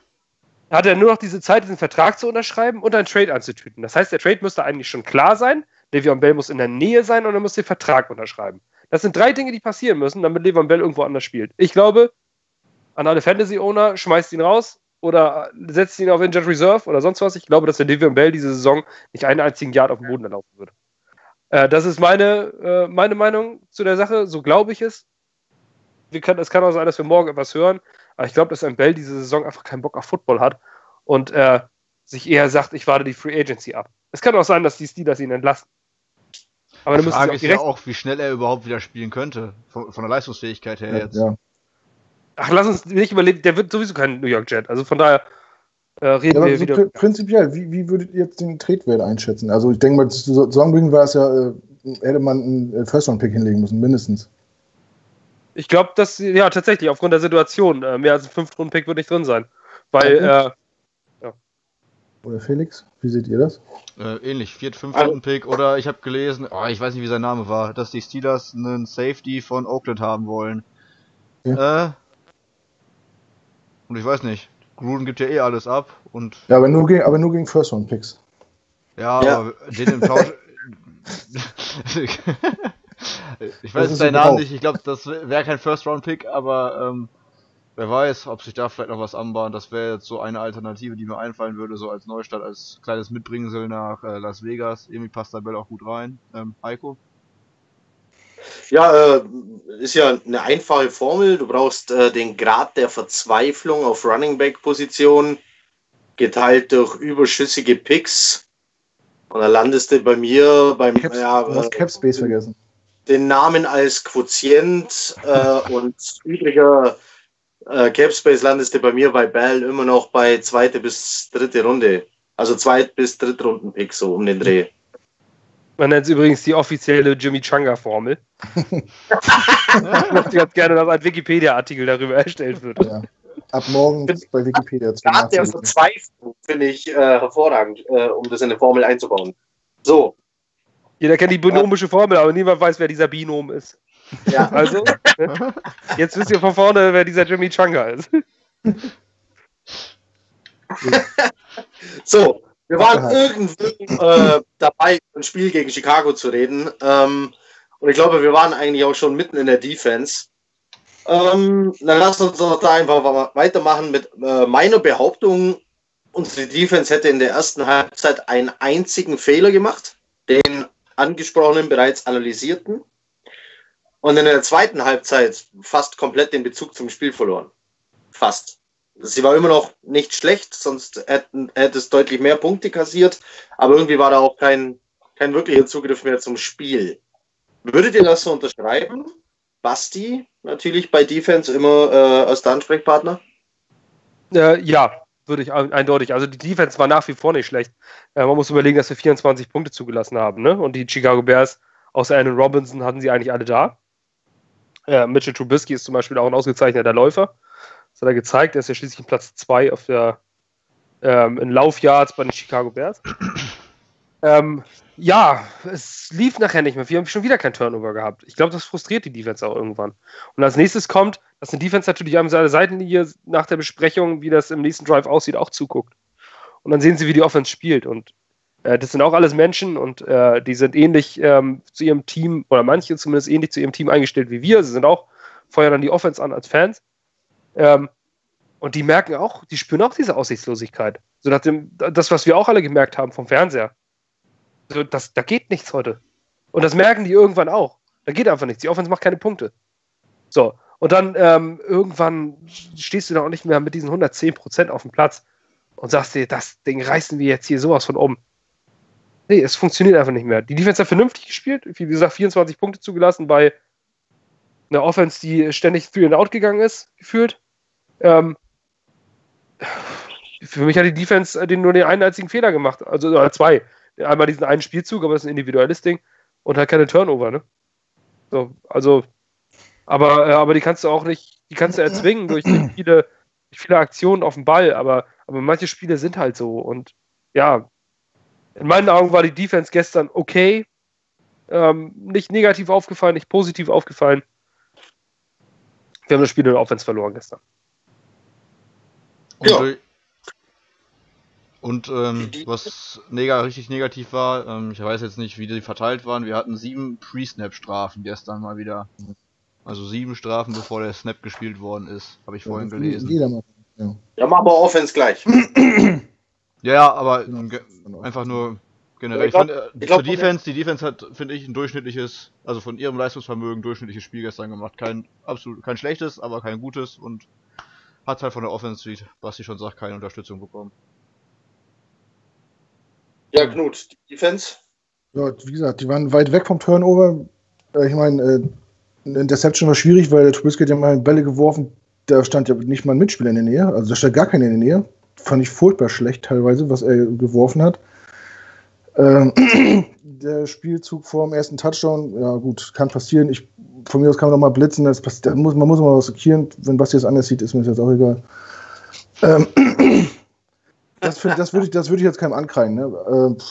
hat er nur noch diese Zeit, diesen Vertrag zu unterschreiben und einen Trade anzutüten. Das heißt, der Trade müsste eigentlich schon klar sein. Le'Veon Bell muss in der Nähe sein und er muss den Vertrag unterschreiben. Das sind drei Dinge, die passieren müssen, damit Le'Veon Bell irgendwo anders spielt. Ich glaube, an alle Fantasy-Owner schmeißt ihn raus oder setzt ihn auf Injured Reserve oder sonst was. Ich glaube, dass der Le'Veon Bell diese Saison nicht einen einzigen Yard auf dem Boden erlaufen wird. Äh, das ist meine, äh, meine Meinung zu der Sache. So glaube ich es. Können, es kann auch sein, dass wir morgen etwas hören. Aber ich glaube, dass ein Bell diese Saison einfach keinen Bock auf Football hat und äh, sich eher sagt, ich warte die Free Agency ab. Es kann auch sein, dass die Steelers ihn entlassen. Aber dann Frage ist ja auch, wie schnell er überhaupt wieder spielen könnte. Von, von der Leistungsfähigkeit her ja, jetzt. Ja. Ach, lass uns nicht überlegen, der wird sowieso kein New York Jet. Also von daher äh, reden ja, wir so wieder. Prinzipiell, wie, wie würdet ihr jetzt den Tretwert einschätzen? Also ich denke mal, zu Saisonbeginn war es ja, äh, hätte man einen äh, First-Round-Pick hinlegen müssen, mindestens. Ich glaube, dass, ja, tatsächlich, aufgrund der Situation, äh, mehr als ein Fünft-Runden-Pick wird nicht drin sein. Weil, äh, ja. Oder Felix, wie seht ihr das? Äh, ähnlich, viert, fünften Pick oder ich habe gelesen, oh, ich weiß nicht, wie sein Name war, dass die Steelers einen Safety von Oakland haben wollen. Ja. Äh, und ich weiß nicht, Gruden gibt ja eh alles ab und. Ja, aber nur gegen, aber nur gegen First Round Picks. Ja, ja. aber den im Tausch. ich weiß seinen Namen nicht, ich glaube, das wäre kein First Round Pick, aber ähm, wer weiß, ob sich da vielleicht noch was anbahnt. Das wäre jetzt so eine Alternative, die mir einfallen würde, so als Neustadt, als kleines Mitbringsel nach äh, Las Vegas. Irgendwie passt da Bell auch gut rein. Ähm, Heiko? Ja, äh, ist ja eine einfache Formel. Du brauchst äh, den Grad der Verzweiflung auf Running Back Position geteilt durch überschüssige Picks. Und da landest du bei mir beim Caps, ja, äh, Cap Space vergessen. Den Namen als Quotient äh, und übriger äh, Capspace landest du bei mir bei Bell immer noch bei zweite bis dritte Runde. Also zweit bis dritte Runden Pick so um den Dreh. Man nennt es übrigens die offizielle Jimmy Changa Formel. ich möchte ganz gerne, dass ein Wikipedia-Artikel darüber erstellt wird. Ja. Ab morgen bei Wikipedia zu Grad der Verzweiflung finde ich äh, hervorragend, äh, um das in eine Formel einzubauen. So. Jeder kennt die binomische Formel, aber niemand weiß, wer dieser Binom ist. Ja. Also, ne? jetzt wisst ihr von vorne, wer dieser Jimmy Changa ist. so, wir waren irgendwo äh, dabei, ein Spiel gegen Chicago zu reden. Ähm, und ich glaube, wir waren eigentlich auch schon mitten in der Defense. Ähm, dann lasst uns doch da einfach weitermachen mit äh, meiner Behauptung. Unsere Defense hätte in der ersten Halbzeit einen einzigen Fehler gemacht, den angesprochenen, bereits analysierten und in der zweiten Halbzeit fast komplett den Bezug zum Spiel verloren. Fast. Sie war immer noch nicht schlecht, sonst hätten, hätte es deutlich mehr Punkte kassiert, aber irgendwie war da auch kein, kein wirklicher Zugriff mehr zum Spiel. Würdet ihr das so unterschreiben? Basti, natürlich bei Defense immer äh, als der Ansprechpartner? Äh, ja, würde ich eindeutig. Also die Defense war nach wie vor nicht schlecht. Äh, man muss überlegen, dass wir 24 Punkte zugelassen haben. Ne? Und die Chicago Bears, außer Allen Robinson, hatten sie eigentlich alle da. Äh, Mitchell Trubisky ist zum Beispiel auch ein ausgezeichneter Läufer. Das hat er gezeigt. Er ist ja schließlich Platz 2 auf der ähm, in Laufyards bei den Chicago Bears. Ähm, ja, es lief nachher nicht mehr. Wir haben schon wieder kein Turnover gehabt. Ich glaube, das frustriert die Defense auch irgendwann. Und als nächstes kommt, dass eine Defense natürlich an seiner Seitenlinie nach der Besprechung, wie das im nächsten Drive aussieht, auch zuguckt. Und dann sehen sie, wie die Offense spielt. Und äh, das sind auch alles Menschen und äh, die sind ähnlich ähm, zu ihrem Team, oder manche zumindest ähnlich zu ihrem Team eingestellt wie wir. Sie sind auch, feuern dann die Offense an als Fans. Ähm, und die merken auch, die spüren auch diese Aussichtslosigkeit. So nach dem, das, was wir auch alle gemerkt haben vom Fernseher. So, das, da geht nichts heute. Und das merken die irgendwann auch. Da geht einfach nichts. Die Offense macht keine Punkte. So. Und dann ähm, irgendwann stehst du da auch nicht mehr mit diesen 110% auf dem Platz und sagst dir, das Ding reißen wir jetzt hier sowas von um. Nee, es funktioniert einfach nicht mehr. Die Defense hat vernünftig gespielt, wie gesagt, 24 Punkte zugelassen bei einer Offense, die ständig three and out gegangen ist, gefühlt. Ähm, für mich hat die Defense äh, den, nur den einen einzigen Fehler gemacht, also zwei. Einmal diesen einen Spielzug, aber das ist ein individuelles Ding und halt keine Turnover, ne? So, also, aber, äh, aber die kannst du auch nicht, die kannst du erzwingen durch viele, viele Aktionen auf dem Ball, aber, aber manche Spiele sind halt so und ja, in meinen Augen war die Defense gestern okay. Ähm, nicht negativ aufgefallen, nicht positiv aufgefallen. Wir haben das Spiel in der Offense verloren gestern. Und, ja. und ähm, was neg richtig negativ war, ähm, ich weiß jetzt nicht, wie die verteilt waren. Wir hatten sieben Pre-Snap-Strafen gestern mal wieder. Also sieben Strafen, bevor der Snap gespielt worden ist, habe ich ja, vorhin gelesen. Jeder mal. Ja. ja, machen wir Offense gleich. Ja, ja, aber genau. einfach nur generell. Ich, glaub, ich finde, äh, glaub, zur Defense, die Defense hat, finde ich, ein durchschnittliches, also von ihrem Leistungsvermögen durchschnittliches Spiel gestern gemacht. Kein absolut, kein schlechtes, aber kein gutes und hat halt von der Offense, wie Basti schon sagt, keine Unterstützung bekommen. Ja, Knut, die Defense? Ja, wie gesagt, die waren weit weg vom Turnover. Äh, ich meine, äh, eine Interception war schwierig, weil der Trubisky hat ja mal Bälle geworfen, da stand ja nicht mal ein Mitspieler in der Nähe, also da stand gar keiner in der Nähe fand ich furchtbar schlecht teilweise, was er geworfen hat. Ähm, der Spielzug vor dem ersten Touchdown, ja gut, kann passieren. Ich, von mir aus kann man noch mal blitzen. Das passiert, muss, man muss mal was riskieren. Wenn Basti das anders sieht, ist mir das jetzt auch egal. Ähm, das, das würde ich, würd ich jetzt keinem ankreien. Ne? Äh,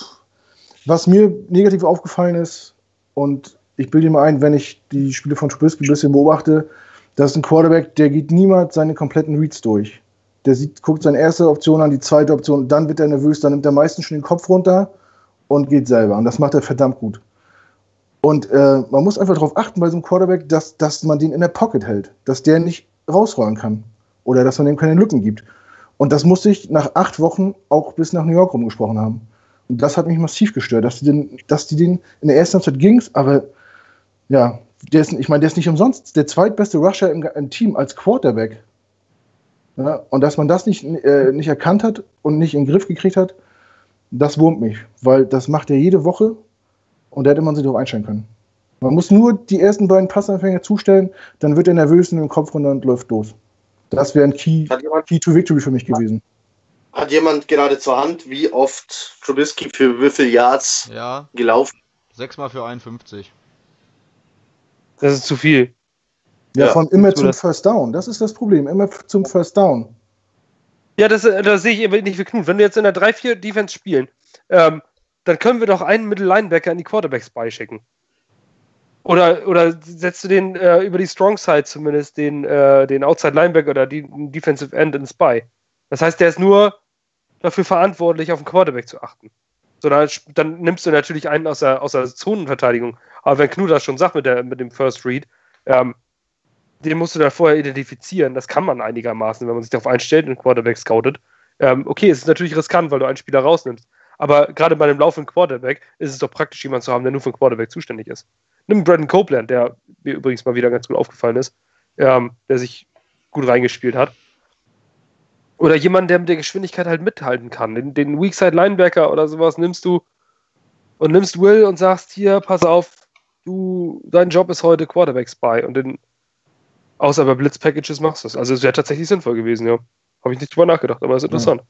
was mir negativ aufgefallen ist, und ich bilde mir ein, wenn ich die Spiele von Trubisky ein bisschen beobachte, das ist ein Quarterback, der geht niemals seine kompletten Reads durch. Der sieht, guckt seine erste Option an, die zweite Option, dann wird er nervös, dann nimmt er meistens schon den Kopf runter und geht selber. Und das macht er verdammt gut. Und äh, man muss einfach darauf achten bei so einem Quarterback, dass, dass man den in der Pocket hält, dass der nicht rausrollen kann oder dass man dem keine Lücken gibt. Und das musste ich nach acht Wochen auch bis nach New York rumgesprochen haben. Und das hat mich massiv gestört, dass die den, dass die den in der ersten Halbzeit ging's, aber ja, der ist, ich meine, der ist nicht umsonst der zweitbeste Rusher im, im Team als Quarterback. Ja, und dass man das nicht, äh, nicht erkannt hat und nicht in den Griff gekriegt hat, das wurmt mich, weil das macht er jede Woche und da hätte man sich darauf einstellen können. Man muss nur die ersten beiden Passanfänger zustellen, dann wird er nervös in den Kopf runter und läuft los. Das wäre ein Key, Hat jemand, Key to Victory für mich gewesen. hat jemand gerade zur Hand, wie oft Trubisky für wie viele Yards Ja, gelaufen? 6 mal für 51. Das ist zu viel. Ja, Ja, allem immer zum das- First Down. Das ist das Problem. Immer zum First Down. Ja, das, äh, das sehe ich eben nicht für Knut. Wenn wir jetzt in der 3-4-Defense spielen, ähm, dann können wir doch einen Mittel-Linebacker in die Quarterbacks beischicken. Oder, oder setzt du den äh, über die Strong Side zumindest, den, äh, den Outside Linebacker oder die den Defensive End ins Spy. Das heißt, der ist nur dafür verantwortlich, auf den Quarterback zu achten. So, dann, dann nimmst du natürlich einen aus der, aus der Zonenverteidigung. Aber wenn Knut das schon sagt mit, der, mit dem First Read, ähm, den musst du da vorher identifizieren. Das kann man einigermaßen, wenn man sich darauf einstellt und Quarterback scoutet. Ähm, okay, es ist natürlich riskant, weil du einen Spieler rausnimmst. Aber gerade bei einem laufenden Quarterback ist es doch praktisch, jemanden zu haben, der nur für den Quarterback zuständig ist. Nimm Brandon Copeland, der mir übrigens mal wieder ganz gut aufgefallen ist, ähm, der sich gut reingespielt hat. Oder jemand, der mit der Geschwindigkeit halt mithalten kann. Den, den Weakside Linebacker oder sowas nimmst du und nimmst Will und sagst hier, pass auf, du, dein Job ist heute Quarterback Spy und den außer bei Blitz-Packages machst du es. Also es wäre tatsächlich sinnvoll gewesen, ja. Habe ich nicht drüber nachgedacht, aber ist interessant.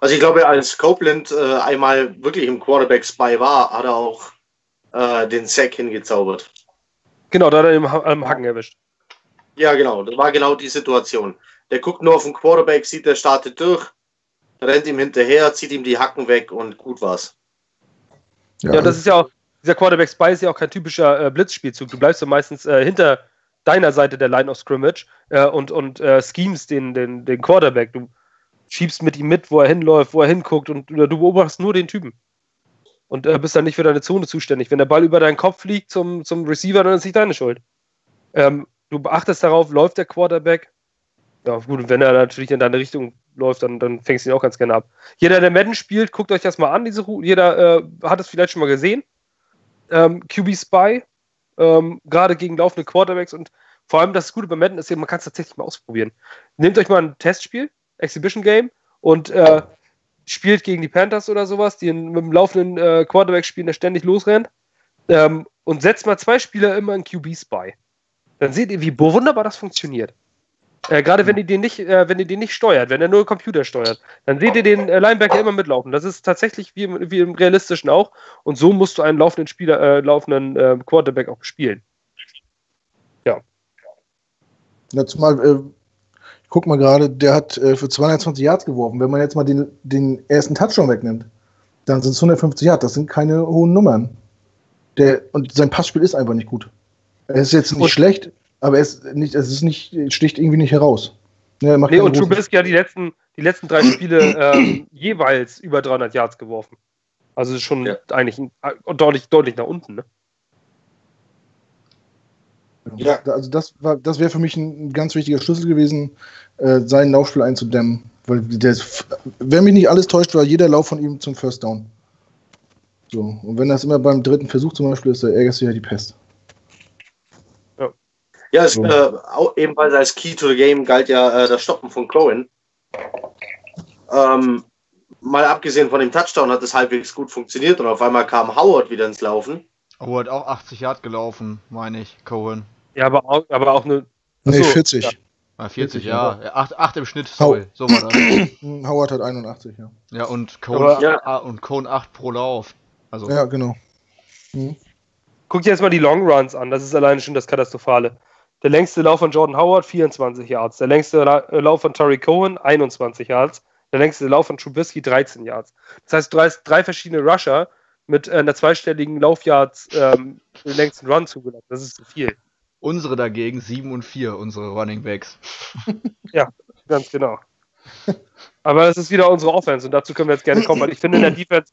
Also ich glaube, als Copeland äh, einmal wirklich im Quarterback-Spy war, hat er auch äh, den Sack hingezaubert. Genau, da hat er ihn am am Hacken erwischt. Ja, genau. Das war genau die Situation. Der guckt nur auf den Quarterback, sieht, der startet durch, rennt ihm hinterher, zieht ihm die Hacken weg und gut war's. Ja, und das ist ja auch, dieser Quarterback Spy ist ja auch kein typischer äh, Blitzspielzug. Du bleibst ja meistens äh, hinter deiner Seite der Line of Scrimmage äh, und, und äh, schemes den, den, den Quarterback. Du schiebst mit ihm mit, wo er hinläuft, wo er hinguckt und du beobachtest nur den Typen. Und äh, bist dann nicht für deine Zone zuständig. Wenn der Ball über deinen Kopf fliegt zum, zum Receiver, dann ist nicht deine Schuld. Ähm, du beachtest darauf, läuft der Quarterback. Ja, gut, und wenn er natürlich in deine Richtung läuft, dann, dann fängst du ihn auch ganz gerne ab. Jeder, der Madden spielt, guckt euch das mal an, diese Route. Jeder äh, hat es vielleicht schon mal gesehen. Ähm, QB Spy, ähm, gerade gegen laufende Quarterbacks und vor allem das Gute bei Madden ist ja, man kann es tatsächlich mal ausprobieren. Nehmt euch mal ein Testspiel, Exhibition Game und äh, spielt gegen die Panthers oder sowas, die in, mit dem laufenden äh, Quarterback spielen, der ständig losrennt ähm, und setzt mal zwei Spieler immer in QB Spy. Dann seht ihr, wie wunderbar das funktioniert. Äh, Gerade wenn ihr den nicht, äh, wenn ihr den nicht steuert, wenn er nur Computer steuert, dann seht ihr den äh, Linebacker immer mitlaufen. Das ist tatsächlich wie im, wie im realistischen auch. Und so musst du einen laufenden Spieler, äh, laufenden äh, Quarterback auch spielen. Jetzt mal, äh, ich guck mal gerade, der hat für 220 Yards geworfen. Wenn man jetzt mal den, den ersten Touchdown wegnimmt, dann sind es 150 Yards. Das sind keine hohen Nummern. Der, und sein Passspiel ist einfach nicht gut. Er ist jetzt nicht Und- schlecht, aber er ist nicht, es ist nicht, sticht irgendwie nicht heraus. Ne, er macht Nee, und Trubisky hat die letzten, die letzten drei Spiele ähm, jeweils über 300 Yards geworfen. Also ist schon Ja. eigentlich ein, äh, deutlich, deutlich nach unten. Ne? Ja. Also das war, das wäre für mich ein ganz wichtiger Schlüssel gewesen, äh, sein Laufspiel einzudämmen. Weil der wenn mich nicht alles täuscht, war jeder Lauf von ihm zum First Down. So, und wenn das immer beim dritten Versuch zum Beispiel ist, da ärgerst du ja die Pest. Ja, es, So. äh, auch ebenfalls als Key to the Game galt ja äh, das Stoppen von Cohen. Ähm, mal abgesehen von dem Touchdown hat es halbwegs gut funktioniert und auf einmal kam Howard wieder ins Laufen. Hat auch 80 Yard gelaufen, meine ich, Cohen. Ja, aber auch, aber auch eine. Nee, Achso, 40. ja. Ah, 40, 40, ja. 8, 8 im Schnitt, sorry. So war das. Howard hat 81, ja. Ja, und Cohen, Aber- Ja. und Cohen 8 pro Lauf. Also, Ja, genau. Guck dir jetzt mal die Long Runs an. Das ist alleine schon das Katastrophale. Der längste Lauf von Jordan Howard, 24 Yards. Der längste äh, Lauf von Terry Cohen, 21 Yards. Der längste Lauf von Trubisky 13 Yards. Das heißt, du hast drei verschiedene Rusher mit äh, einer zweistelligen Laufyards ähm, den längsten Run zugelassen. Das ist zu viel. Unsere dagegen 7 und 4, unsere Running Backs. ja, ganz genau. Aber es ist wieder unsere Offense und dazu können wir jetzt gerne kommen, weil ich finde, in der Defense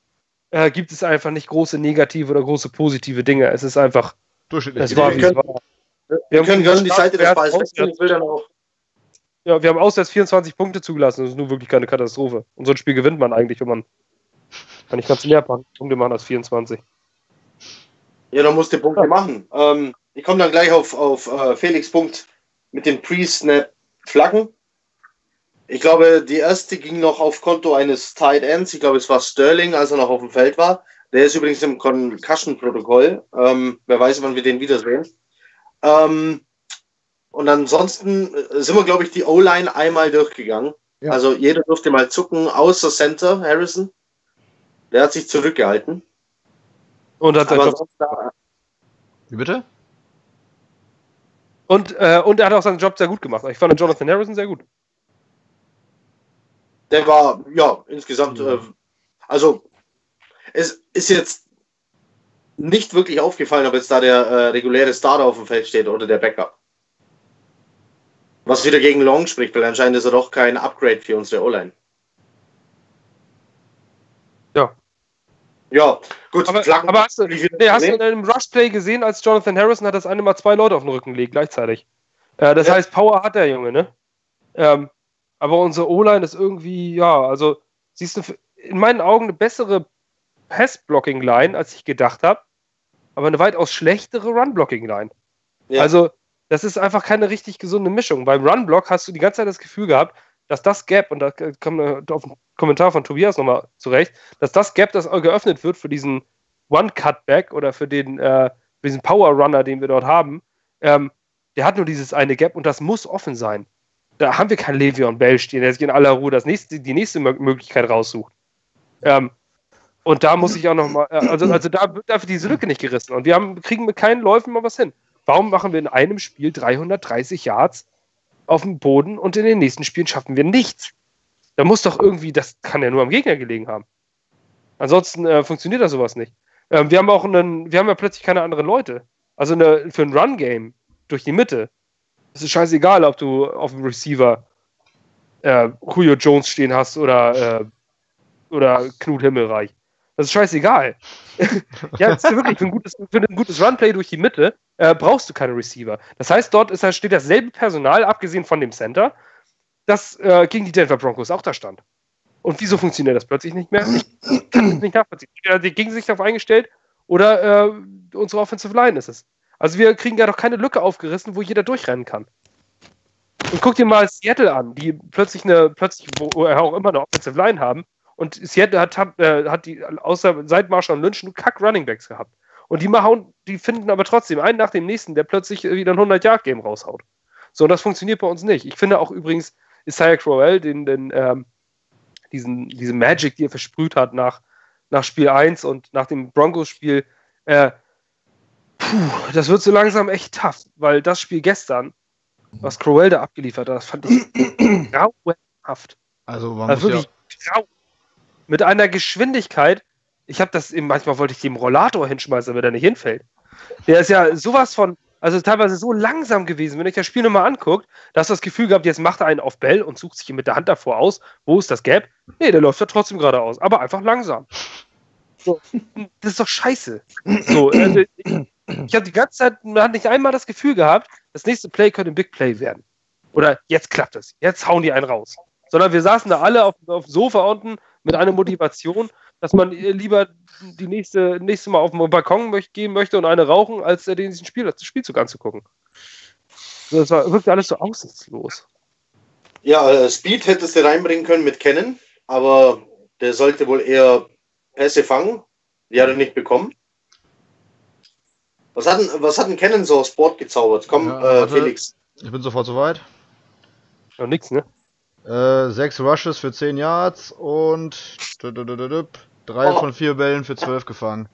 äh, gibt es einfach nicht große negative oder große positive Dinge. Es ist einfach. Durchschnittlich. Es war, wir können, war. Wir, wir können gerne die Seite des Balls wechseln. Ich will dann auch. Ja, wir haben auswärts 24 Punkte zugelassen. Das ist nur wirklich keine Katastrophe. Und so ein Spiel gewinnt man eigentlich, wenn man. Kann ich ganz mehr Punkte machen als 24. Ja, dann musst du Punkte ja. machen. Ähm, ich komme dann gleich auf, auf uh, Felix Punkt mit den Pre-Snap-Flaggen. Ich glaube, die erste ging noch auf Konto eines Tight Ends. Ich glaube, es war Sterling, als er noch auf dem Feld war. Der ist übrigens im Concussion-Protokoll. Ähm, wer weiß, wann wir den wiedersehen. Ähm, und ansonsten äh, sind wir, glaube ich, die O-Line einmal durchgegangen. Ja. Also jeder durfte mal zucken, außer Center Harrison. Der hat sich zurückgehalten. Und hat seinen Job. Wie bitte? Und, äh, und er hat auch seinen Job sehr gut gemacht. Ich fand Jonathan Harrison sehr gut. Der war, ja, insgesamt, äh, also es ist jetzt nicht wirklich aufgefallen, ob jetzt da der äh, reguläre Starter auf dem Feld steht oder der Backup. Was wieder gegen Long spricht, weil anscheinend ist er doch kein Upgrade für unsere O-Line. Ja. Ja, gut. Aber, aber hast, du, nee, hast du in einem Rush-Play gesehen, als Jonathan Harrison hat das eine Mal zwei Leute auf den Rücken gelegt gleichzeitig. Äh, das ja. heißt, Power hat der Junge, ne? Ähm, aber unsere O-Line ist irgendwie, ja, also siehst du, in meinen Augen eine bessere Pass-Blocking-Line, als ich gedacht habe, aber eine weitaus schlechtere Run-Blocking-Line. Ja. Also das ist einfach keine richtig gesunde Mischung. Beim Run-Block hast du die ganze Zeit das Gefühl gehabt, dass das Gap, und da kommt auf den Kommentar von Tobias nochmal zurecht, dass das Gap, das geöffnet wird für diesen One-Cutback oder für den äh, für diesen Power-Runner, den wir dort haben, ähm, der hat nur dieses eine Gap und das muss offen sein. Da haben wir keinen Le'Veon Bell stehen, der sich in aller Ruhe das nächste, die nächste Möglichkeit raussucht. Ähm, und da muss ich auch nochmal, äh, also, also da wird dafür diese Lücke nicht gerissen. Und wir haben, kriegen mit keinen Läufen mal was hin. Warum machen wir in einem Spiel 330 Yards auf dem Boden und in den nächsten Spielen schaffen wir nichts? Da muss doch irgendwie, das kann ja nur am Gegner gelegen haben. Ansonsten äh, funktioniert da sowas nicht. Ähm, wir haben auch einen, wir haben ja plötzlich keine anderen Leute. Also eine, für ein Run-Game durch die Mitte. Es ist scheißegal, ob du auf dem Receiver äh, Julio Jones stehen hast oder, äh, oder Knut Himmelreich. Das ist scheißegal. ja, das ist wirklich für ein gutes, für ein gutes Runplay durch die Mitte äh, brauchst du keine Receiver. Das heißt, dort ist, steht dasselbe Personal, abgesehen von dem Center, das äh, gegen die Denver Broncos auch da stand. Und wieso funktioniert das plötzlich nicht mehr? Ich kann das nicht nachvollziehen. Die gegen sich darauf eingestellt oder äh, unsere Offensive Line ist es. Also wir kriegen ja doch keine Lücke aufgerissen, wo jeder durchrennen kann. Und guck dir mal Seattle an, die plötzlich eine, plötzlich, wo auch immer eine Offensive Line haben. Und Seattle hat, hat, äh, hat die, außer seit Marshall Lynch, nur Kack Runningbacks gehabt. Und die machen, die finden aber trotzdem einen nach dem nächsten, der plötzlich wieder ein 100-Yard-Game raushaut. So, und das funktioniert bei uns nicht. Ich finde auch übrigens Isaiah Crowell, den, den, ähm, diesen, diese Magic, die er versprüht hat nach, nach Spiel 1 und nach dem Broncos-Spiel, äh, puh, das wird so langsam echt tough, weil das Spiel gestern, was Crowell da abgeliefert hat, das fand ich grauenhaft. Also man also wirklich ja. Mit einer Geschwindigkeit, ich habe das eben, manchmal wollte ich dem Rollator hinschmeißen, damit er nicht hinfällt. Der ist ja sowas von, also teilweise so langsam gewesen. Wenn ich das Spiel nochmal anguckt, da hast du das Gefühl gehabt, jetzt macht er einen auf Bell und sucht sich mit der Hand davor aus, wo ist das Gap? Nee, der läuft ja trotzdem geradeaus, aber einfach langsam. So, das ist doch scheiße. So, also ich, ich habe die ganze Zeit, man hat nicht einmal das Gefühl gehabt, das nächste Play könnte ein Big Play werden. Oder jetzt klappt es, jetzt hauen die einen raus. Sondern wir saßen da alle auf, auf dem Sofa unten mit einer Motivation dass man lieber die nächste, nächste Mal auf den Balkon möcht, gehen möchte und eine rauchen, als den Spiel, das Spielzug anzugucken. Das war, wirkte alles so aussichtslos. Ja, äh, Speed hättest du reinbringen können mit Kennen, aber der sollte wohl eher Pässe fangen. Die hat er nicht bekommen. Was hat, denn, was hat denn Kennen so aus Sport gezaubert? Komm, ja, äh, Felix. Ich bin sofort soweit. Ja, nix, ne? Äh, sechs Rushes für 10 Yards und drei oh. von vier Bällen für 12 gefangen.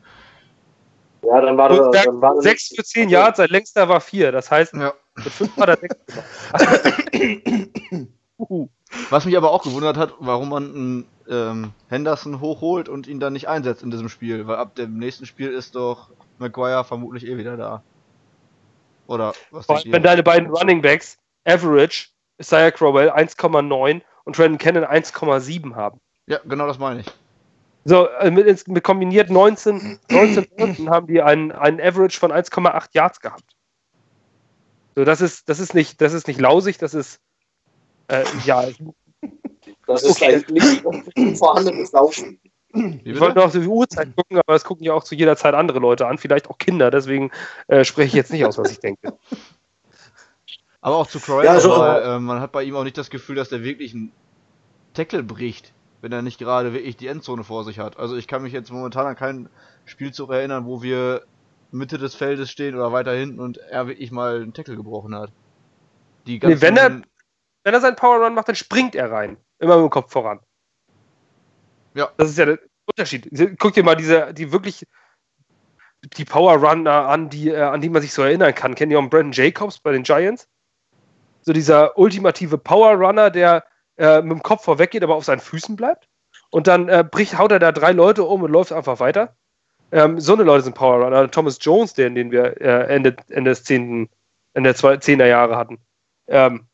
Ja, dann war das. Dann war sechs für 10 Yards, sein längster war vier. Das heißt, ja. mit fünf war der sechs Was mich aber auch gewundert hat, warum man einen ähm, Henderson hochholt und ihn dann nicht einsetzt in diesem Spiel, weil ab dem nächsten Spiel ist doch Maguire vermutlich eh wieder da. Oder was Vor allem, wenn deine beiden Running Backs Average, Isaiah Crowell 1,9 und Brandon Cannon 1,7 haben. Ja, genau das meine ich. So, äh, mit, mit kombiniert 19, 19 Runden haben die einen, einen Average von 1,8 Yards gehabt. So, das ist, das ist nicht, das ist nicht lausig, das ist, äh, ja, Das ist Okay. ein nicht vorhandenes Laufen. Wie ich wollte bitte? noch auf die Uhrzeit gucken, aber das gucken ja auch zu jeder Zeit andere Leute an, vielleicht auch Kinder, deswegen äh, spreche ich jetzt nicht aus, was ich denke. Aber auch zu Crowell, Ja, also- aber, äh, man hat bei ihm auch nicht das Gefühl, dass der wirklich einen Tackle bricht, wenn er nicht gerade wirklich die Endzone vor sich hat. Also ich kann mich jetzt momentan an keinen Spielzug erinnern, wo wir Mitte des Feldes stehen oder weiter hinten und er wirklich mal einen Tackle gebrochen hat. Die Nee, wenn er- Wenn er seinen Power Run macht, dann springt er rein. Immer mit dem Kopf voran. Ja. Das ist ja der Unterschied. Guck dir mal diese, die wirklich die Power Runner an, die, äh, an die man sich so erinnern kann. Kennt ihr auch Brandon Jacobs bei den Giants? So dieser ultimative Power Runner, der äh, mit dem Kopf vorweggeht, aber auf seinen Füßen bleibt. Und dann äh, bricht, haut er da drei Leute um und läuft einfach weiter. Ähm, so eine Leute sind Power Runner. Thomas Jones, den, den wir äh, Ende, Ende des 10. Ende der 10er Jahre hatten. Ähm,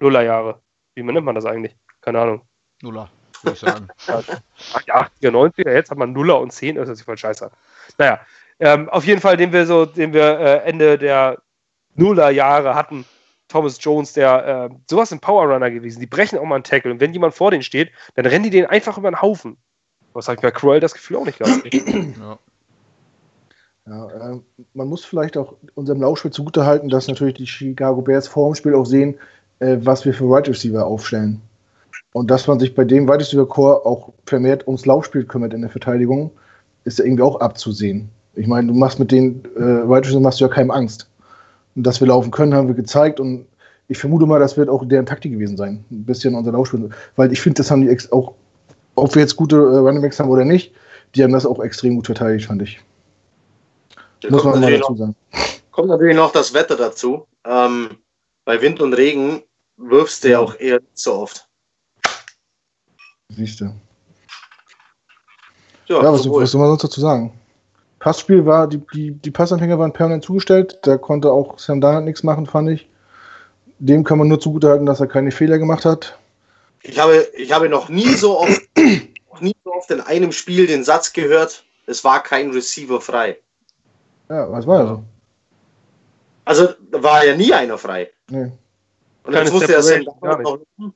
Nullerjahre. Wie nennt man das eigentlich? Keine Ahnung. Nuller, würde ich sagen. Ja, 80er, 90er, jetzt hat man Nuller und 10, das sich voll scheiße. Naja, ähm, auf jeden Fall, den wir so, den wir äh, Ende der Nullerjahre hatten, Thomas Jones, der äh, sowas ein Powerrunner gewesen. Die brechen auch mal einen Tackle und wenn jemand vor denen steht, dann rennen die den einfach über den Haufen. Was habe ich bei Cruel das Gefühl auch nicht gehabt. ja. Ja, ähm, man muss vielleicht auch unserem Laufspiel zugutehalten, dass natürlich die Chicago Bears vor dem Spiel auch sehen, äh, was wir für Wide Receiver aufstellen. Und dass man sich bei dem Wide Receiver Core auch vermehrt ums Laufspiel kümmert in der Verteidigung, ist ja irgendwie auch abzusehen. Ich meine, du machst mit den äh, Wide Receiver machst du ja keinem Angst. Und dass wir laufen können, haben wir gezeigt und ich vermute mal, das wird auch deren Taktik gewesen sein. Ein bisschen unser Laufspiel. Weil ich finde, das haben die auch, ob wir jetzt gute äh, Running Backs haben oder nicht, die haben das auch extrem gut verteidigt, fand ich. Da Muss man mal natürlich dazu noch, sagen. kommt natürlich noch das Wetter dazu. Ähm, bei Wind und Regen wirfst du ja auch eher nicht so oft. Siehst du. Ja, Ja, was, was soll man sonst dazu sagen? Passspiel war, die, die, die Passanfänger waren permanent zugestellt. Da konnte auch Sam Darnold nichts machen, fand ich. Dem kann man nur zugutehalten, dass er keine Fehler gemacht hat. Ich habe, ich habe noch nie so oft, noch nie so oft in einem Spiel den Satz gehört, es war kein Receiver frei. Ja, was war so? Also da war ja nie einer frei. Nee. Und jetzt musste der Sam Darnold noch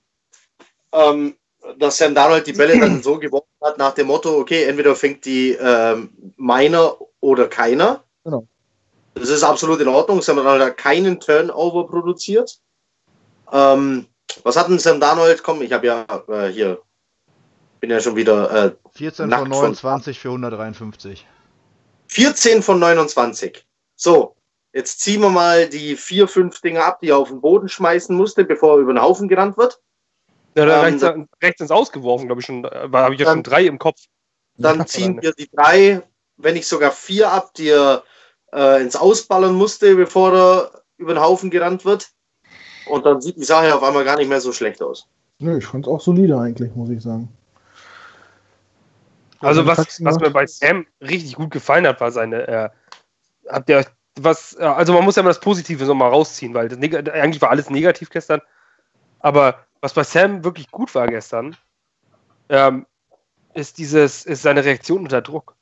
ähm, dass Sam Darnold die Bälle dann so geworfen hat nach dem Motto, okay, entweder fängt die ähm, meiner oder keiner. Genau. Das ist absolut in Ordnung. Sam Darnold hat keinen Turnover produziert. Ähm, was hat denn Sam Darnold? Komm, ich habe ja äh, hier, bin ja schon wieder äh, 14 Nackt von von- 29 für 153. 14 von 29. So, jetzt ziehen wir mal die vier, fünf Dinge ab, die er auf den Boden schmeißen musste, bevor er über den Haufen gerannt wird. Ja, da Ähm, rechts, rechts ins Ausgeworfen, glaube ich schon. Da habe ich ja Dann- schon drei im Kopf. Dann ziehen wir die drei, wenn nicht sogar vier ab, die er äh, ins Ausballern musste, bevor er über den Haufen gerannt wird. Und dann sieht die Sache auf einmal gar nicht mehr so schlecht aus. Nö, ich fand es auch solide eigentlich, muss ich sagen. Also Ja, was, was mir bei Sam richtig gut gefallen hat, war seine, äh, habt ihr euch was, äh, also man muss ja mal das Positive so mal rausziehen, weil das eigentlich war alles negativ gestern. Aber was bei Sam wirklich gut war gestern, ähm, ist dieses, ist seine Reaktion unter Druck.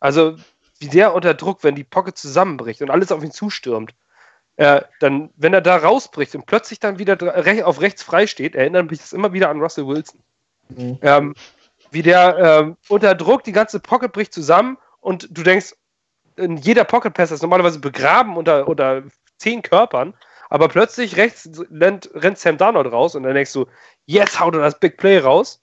Also wie der unter Druck, wenn die Pocket zusammenbricht und alles auf ihn zustürmt, äh, dann, wenn er da rausbricht und plötzlich dann wieder auf rechts frei steht, erinnert mich das immer wieder an Russell Wilson. Mhm. Ähm, wie der ähm, unter Druck, die ganze Pocket bricht zusammen und du denkst, in jeder Pocket Pass ist normalerweise begraben unter, unter zehn Körpern, aber plötzlich rechts rennt, rennt Sam Darnold raus und dann denkst du, jetzt haut er das Big Play raus,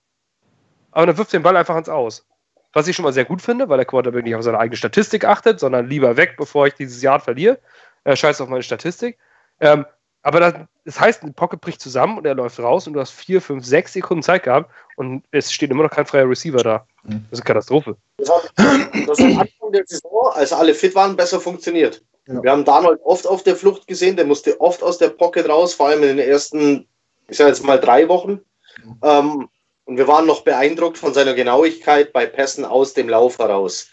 aber dann wirft den Ball einfach ins Aus. Was ich schon mal sehr gut finde, weil der Quarterback nicht auf seine eigene Statistik achtet, sondern lieber weg, bevor ich dieses Jahr verliere. Er scheißt auf meine Statistik. Ähm, aber das, das heißt, die Pocket bricht zusammen und er läuft raus und du hast vier, fünf, sechs Sekunden Zeit gehabt und es steht immer noch kein freier Receiver da. Mhm. Das ist eine Katastrophe. Das hat, das hat am Anfang der Saison, als alle fit waren, besser funktioniert. Ja. Wir haben Darnold oft auf der Flucht gesehen, der musste oft aus der Pocket raus, vor allem in den ersten, ich sage jetzt mal drei Wochen. Ähm, und wir waren noch beeindruckt von seiner Genauigkeit bei Pässen aus dem Lauf heraus.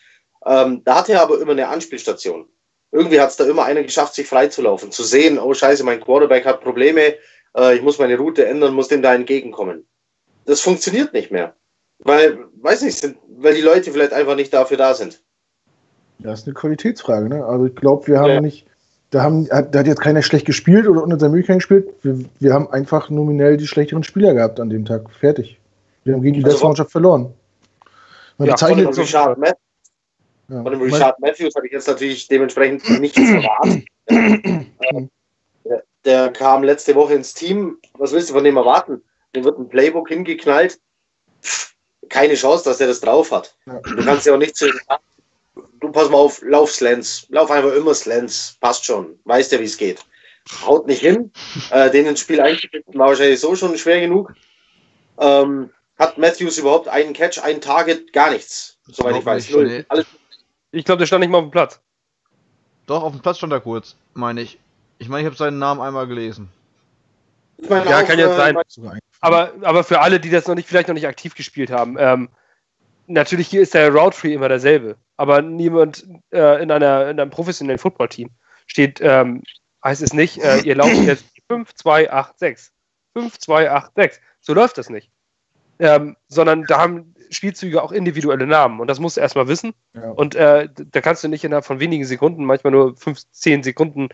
Ähm, da hatte er aber immer eine Anspielstation. Irgendwie hat es da immer einer geschafft, sich freizulaufen, zu sehen, oh scheiße, mein Quarterback hat Probleme, äh, ich muss meine Route ändern, muss dem da entgegenkommen. Das funktioniert nicht mehr. Weil, weiß nicht, sind, weil die Leute vielleicht einfach nicht dafür da sind. Das ist eine Qualitätsfrage, ne? Also ich glaube, wir haben ja. nicht, da, haben, hat, da hat jetzt keiner schlecht gespielt oder unter seinen Möglichkeiten gespielt. Wir, wir haben einfach nominell die schlechteren Spieler gehabt an dem Tag. Fertig. Wir haben gegen die also, beste Mannschaft verloren. Man ja, bezeichnet von dem Richard, Math ja. von dem Richard Matthews habe ich jetzt natürlich dementsprechend nichts erwartet. der, der kam letzte Woche ins Team. Was willst du von dem erwarten? Dem wird ein Playbook hingeknallt. keine Chance, dass er das drauf hat. Ja. Du kannst ja auch nicht zu du pass mal auf, lauf Slants. Lauf einfach immer Slants. Passt schon. Weißt ja, wie es geht. Haut nicht hin. Äh, den ins Spiel eingeschritten war wahrscheinlich so schon schwer genug. Ähm, hat Matthews überhaupt einen Catch, einen Target? Gar nichts. Soweit ich, ich weiß. Null. Nee. Alles. Ich glaube, der stand nicht mal auf dem Platz. Doch, auf dem Platz stand er kurz, meine ich. Ich meine, ich habe seinen Namen einmal gelesen. ja, auch, kann jetzt äh, sein. Aber, aber für alle, die das noch nicht, vielleicht noch nicht aktiv gespielt haben, ähm, natürlich hier ist der Route Free immer derselbe aber niemand äh, in, einer, in einem professionellen Footballteam steht, ähm, heißt es nicht, äh, ihr lauft jetzt 5, 2, 8, 6. 5, 2, 8, 6. So läuft das nicht. Ähm, sondern da haben Spielzüge auch individuelle Namen und das musst du erstmal wissen. Ja. Und äh, da kannst du nicht innerhalb von wenigen Sekunden, manchmal nur 5, 10 Sekunden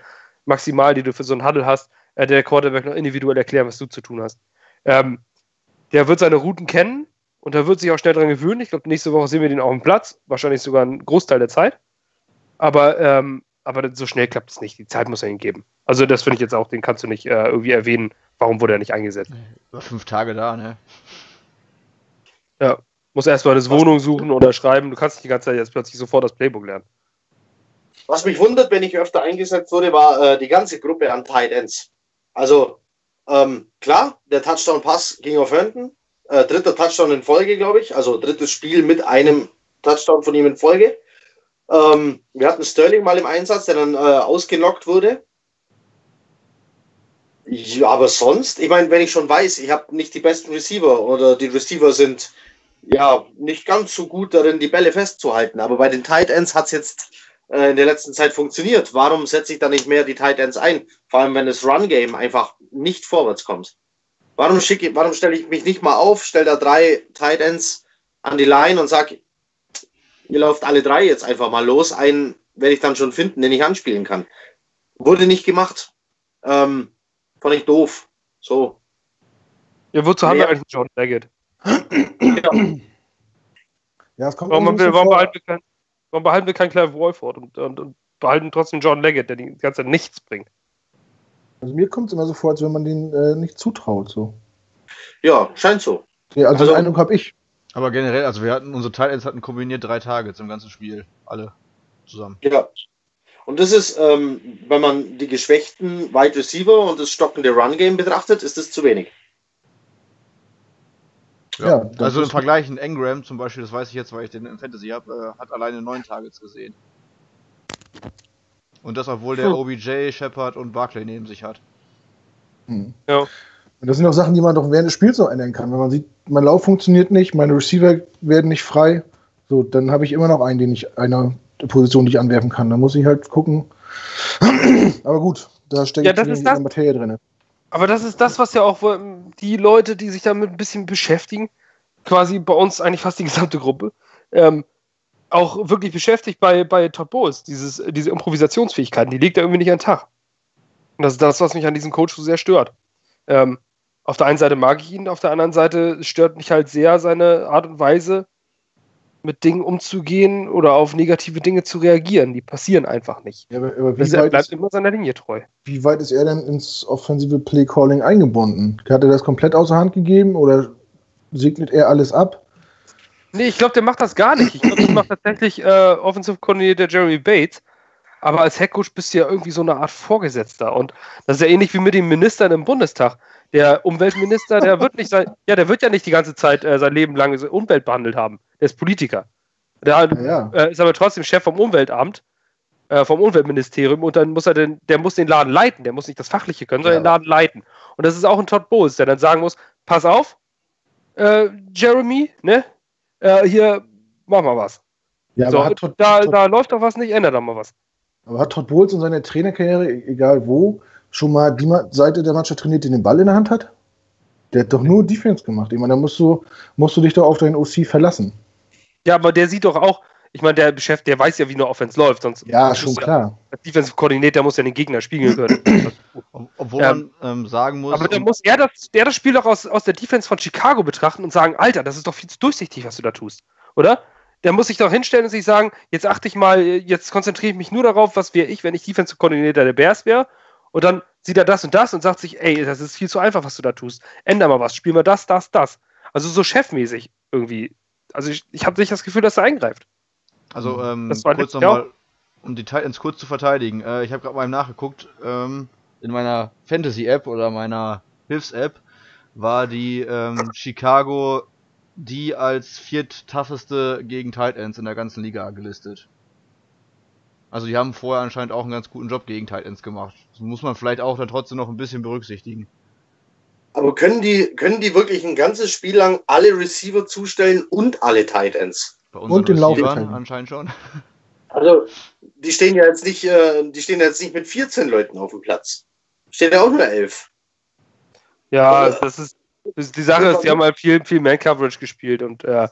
maximal, die du für so einen Huddle hast, äh, der Quarterback noch individuell erklären, was du zu tun hast. Ähm, der wird seine Routen kennen, und da wird sich auch schnell dran gewöhnen. Ich glaube, nächste Woche sehen wir den auf dem Platz. Wahrscheinlich sogar einen Großteil der Zeit. Aber, ähm, aber so schnell klappt es nicht. Die Zeit muss er ihm geben. Also, das finde ich jetzt auch, den kannst du nicht äh, irgendwie erwähnen. Warum wurde er nicht eingesetzt? Über fünf Tage da, ne? Ja. Muss erstmal eine Wohnung suchen oder schreiben. Du kannst nicht die ganze Zeit jetzt plötzlich sofort das Playbook lernen. Was mich wundert, wenn ich öfter eingesetzt wurde, war äh, die ganze Gruppe an Tight Ends. Also, ähm, klar, der Touchdown-Pass ging auf Herndon äh, dritter Touchdown in Folge, glaube ich. Also drittes Spiel mit einem Touchdown von ihm in Folge. Ähm, wir hatten Sterling mal im Einsatz, der dann äh, ausgenockt wurde. Ja, aber sonst, ich meine, wenn ich schon weiß, ich habe nicht die besten Receiver oder die Receiver sind ja nicht ganz so gut darin, die Bälle festzuhalten. Aber bei den Tight Ends hat es jetzt äh, in der letzten Zeit funktioniert. Warum setze ich da nicht mehr die Tight Ends ein? Vor allem, wenn das Run-Game einfach nicht vorwärts kommt. Warum, schicke, warum stelle ich mich nicht mal auf, stelle da drei Tight Ends an die Line und sage, ihr lauft alle drei jetzt einfach mal los. Einen werde ich dann schon finden, den ich anspielen kann. Wurde nicht gemacht. Ähm, fand ich doof. So. Ja, wozu haben wir eigentlich John Daggett? ja. ja, es kommt warum, wir, warum, behalten wir kein, warum behalten wir keinen Clive Wolford und, und, und, behalten trotzdem John Leggett, der die ganze Zeit nichts bringt? Also mir kommt es immer so vor, als wenn man den äh, nicht zutraut. So. Ja, scheint so. Ja, also, also den Eindruck habe ich. Aber generell, also wir hatten, unsere Titans hatten kombiniert drei Tage zum ganzen Spiel. Alle zusammen. Ja. Und das ist, ähm, wenn man die geschwächten Wide Receiver und das stockende Run-Game betrachtet, ist das zu wenig. Ja, ja also im Vergleich in Engram zum Beispiel, das weiß ich jetzt, weil ich den in Fantasy habe, äh, hat alleine neun Targets gesehen. Und das, obwohl der hm. OBJ, Shepard und Barclay neben sich hat. Hm. Ja. Und das sind auch Sachen, die man doch während des Spiels noch ändern kann. Wenn man sieht, mein Lauf funktioniert nicht, meine Receiver werden nicht frei, so, dann habe ich immer noch einen, den ich einer Position nicht anwerfen kann. Da muss ich halt gucken. Aber gut, da steckt ja, das ist das, Materie drin. Aber das ist das, was ja auch die Leute, die sich damit ein bisschen beschäftigen, quasi bei uns eigentlich fast die gesamte Gruppe, ähm, auch wirklich beschäftigt bei, bei Todd Bowles, dieses, diese Improvisationsfähigkeiten, die legt er irgendwie nicht an den Tag. Und das ist das, was mich an diesem Coach so sehr stört. Ähm, auf der einen Seite mag ich ihn, auf der anderen Seite stört mich halt sehr seine Art und Weise, mit Dingen umzugehen oder auf negative Dinge zu reagieren. Die passieren einfach nicht. Ja, aber, aber er bleibt ist, immer seiner Linie treu. Wie weit ist er denn ins offensive Play Calling eingebunden? Hat er das komplett außer Hand gegeben oder segnet er alles ab? Nee, ich glaube, der macht das gar nicht. Ich glaube, das macht tatsächlich äh, Offensive Coordinator Jeremy Bates. Aber als Headcoach bist du ja irgendwie so eine Art Vorgesetzter. Und das ist ja ähnlich wie mit den Ministern im Bundestag. Der Umweltminister, der wird nicht sein, ja, der wird ja nicht die ganze Zeit äh, sein Leben lang Umwelt behandelt haben. Der ist Politiker. Der ja. äh, ist aber trotzdem Chef vom Umweltamt, äh, vom Umweltministerium und dann muss er den, der muss den Laden leiten, der muss nicht das Fachliche können, sondern ja. den Laden leiten. Und das ist auch ein Todd Bowles, der dann sagen muss, pass auf, äh, Jeremy, ne? Äh, hier, mach mal was. Ja, so, aber Todd, da, Todd, da läuft doch was nicht, ändert doch mal was. aber hat Todd Bowles in seiner Trainerkarriere, e- egal wo, schon mal die Seite der Mannschaft trainiert, die den Ball in der Hand hat? Der hat doch nur Defense gemacht. Ich meine, da musst du, musst du dich doch auf deinen OC verlassen. Ja, aber der sieht doch auch, ich meine, der Chef, der weiß ja, wie eine Offense läuft, sonst Ja, schon ja- klar. Als Defensive Koordinator muss ja den Gegner spiegeln können. Ob- Obwohl Ähm, man ähm, sagen muss, aber dann muss er das, der das Spiel doch aus, aus der Defense von Chicago betrachten und sagen, Alter, das ist doch viel zu durchsichtig, was du da tust. Oder? Der muss sich doch hinstellen und sich sagen, jetzt achte ich mal, jetzt konzentriere ich mich nur darauf, was wäre ich, wenn ich Defensive Koordinator der Bears wäre. Und dann sieht er das und das und sagt sich, ey, das ist viel zu einfach, was du da tust. Änder mal was, spiel mal das, das, das. Also so chefmäßig irgendwie. Also ich, ich habe nicht das Gefühl, dass er eingreift. Also, ähm, Das war kurz nochmal, um die Titans kurz zu verteidigen. Äh, ich habe gerade mal nachgeguckt, ähm, in meiner Fantasy-App oder meiner Hilfs-App war die ähm, Chicago die als vierttougheste gegen Tight Ends in der ganzen Liga gelistet. Also die haben vorher anscheinend auch einen ganz guten Job gegen Tight Ends gemacht. Das muss man vielleicht auch dann trotzdem noch ein bisschen berücksichtigen. Aber können die, können die wirklich ein ganzes Spiel lang alle Receiver zustellen und alle Tight Ends? Bei Und den Receivern Laufverteidiger. anscheinend schon. Also, die stehen ja jetzt nicht, äh, die stehen jetzt nicht mit 14 Leuten auf dem Platz. Stehen ja auch nur 11. Ja, Oder- das ist, das ist die Sache ist, die haben halt viel, viel Man-Coverage gespielt und, äh,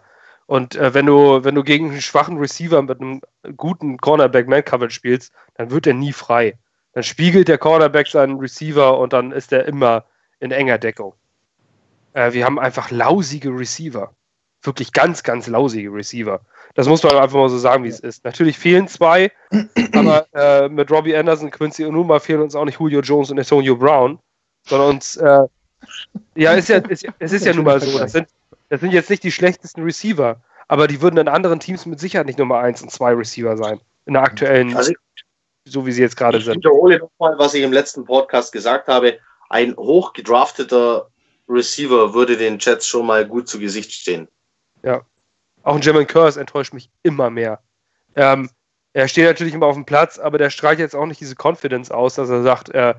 und äh, wenn du, wenn du gegen einen schwachen Receiver mit einem guten Cornerback Man-Coverage spielst, dann wird er nie frei. Dann spiegelt der Cornerback seinen Receiver und dann ist er immer in enger Deckung. Äh, wir haben einfach lausige Receiver. Wirklich ganz, ganz lausige Receiver. Das muss man einfach mal so sagen, wie es ist. Natürlich fehlen zwei, aber äh, mit Robbie Anderson, Quincy Onuma fehlen uns auch nicht Julio Jones und Antonio Brown, sondern uns, äh, ja, ist ja, ist, es ist ja nun mal so. Das sind, das sind jetzt nicht die schlechtesten Receiver, aber die würden in anderen Teams mit Sicherheit nicht Nummer 1 und 2 Receiver sein. In der aktuellen, Also, so wie sie jetzt gerade ich sind. wiederhole nochmal, was ich im letzten Podcast gesagt habe. Ein hochgedrafteter Receiver würde den Jets schon mal gut zu Gesicht stehen. Auch ein Jermaine Curse enttäuscht mich immer mehr. Ähm, er steht natürlich immer auf dem Platz, aber der strahlt jetzt auch nicht diese Confidence aus, dass er sagt, äh,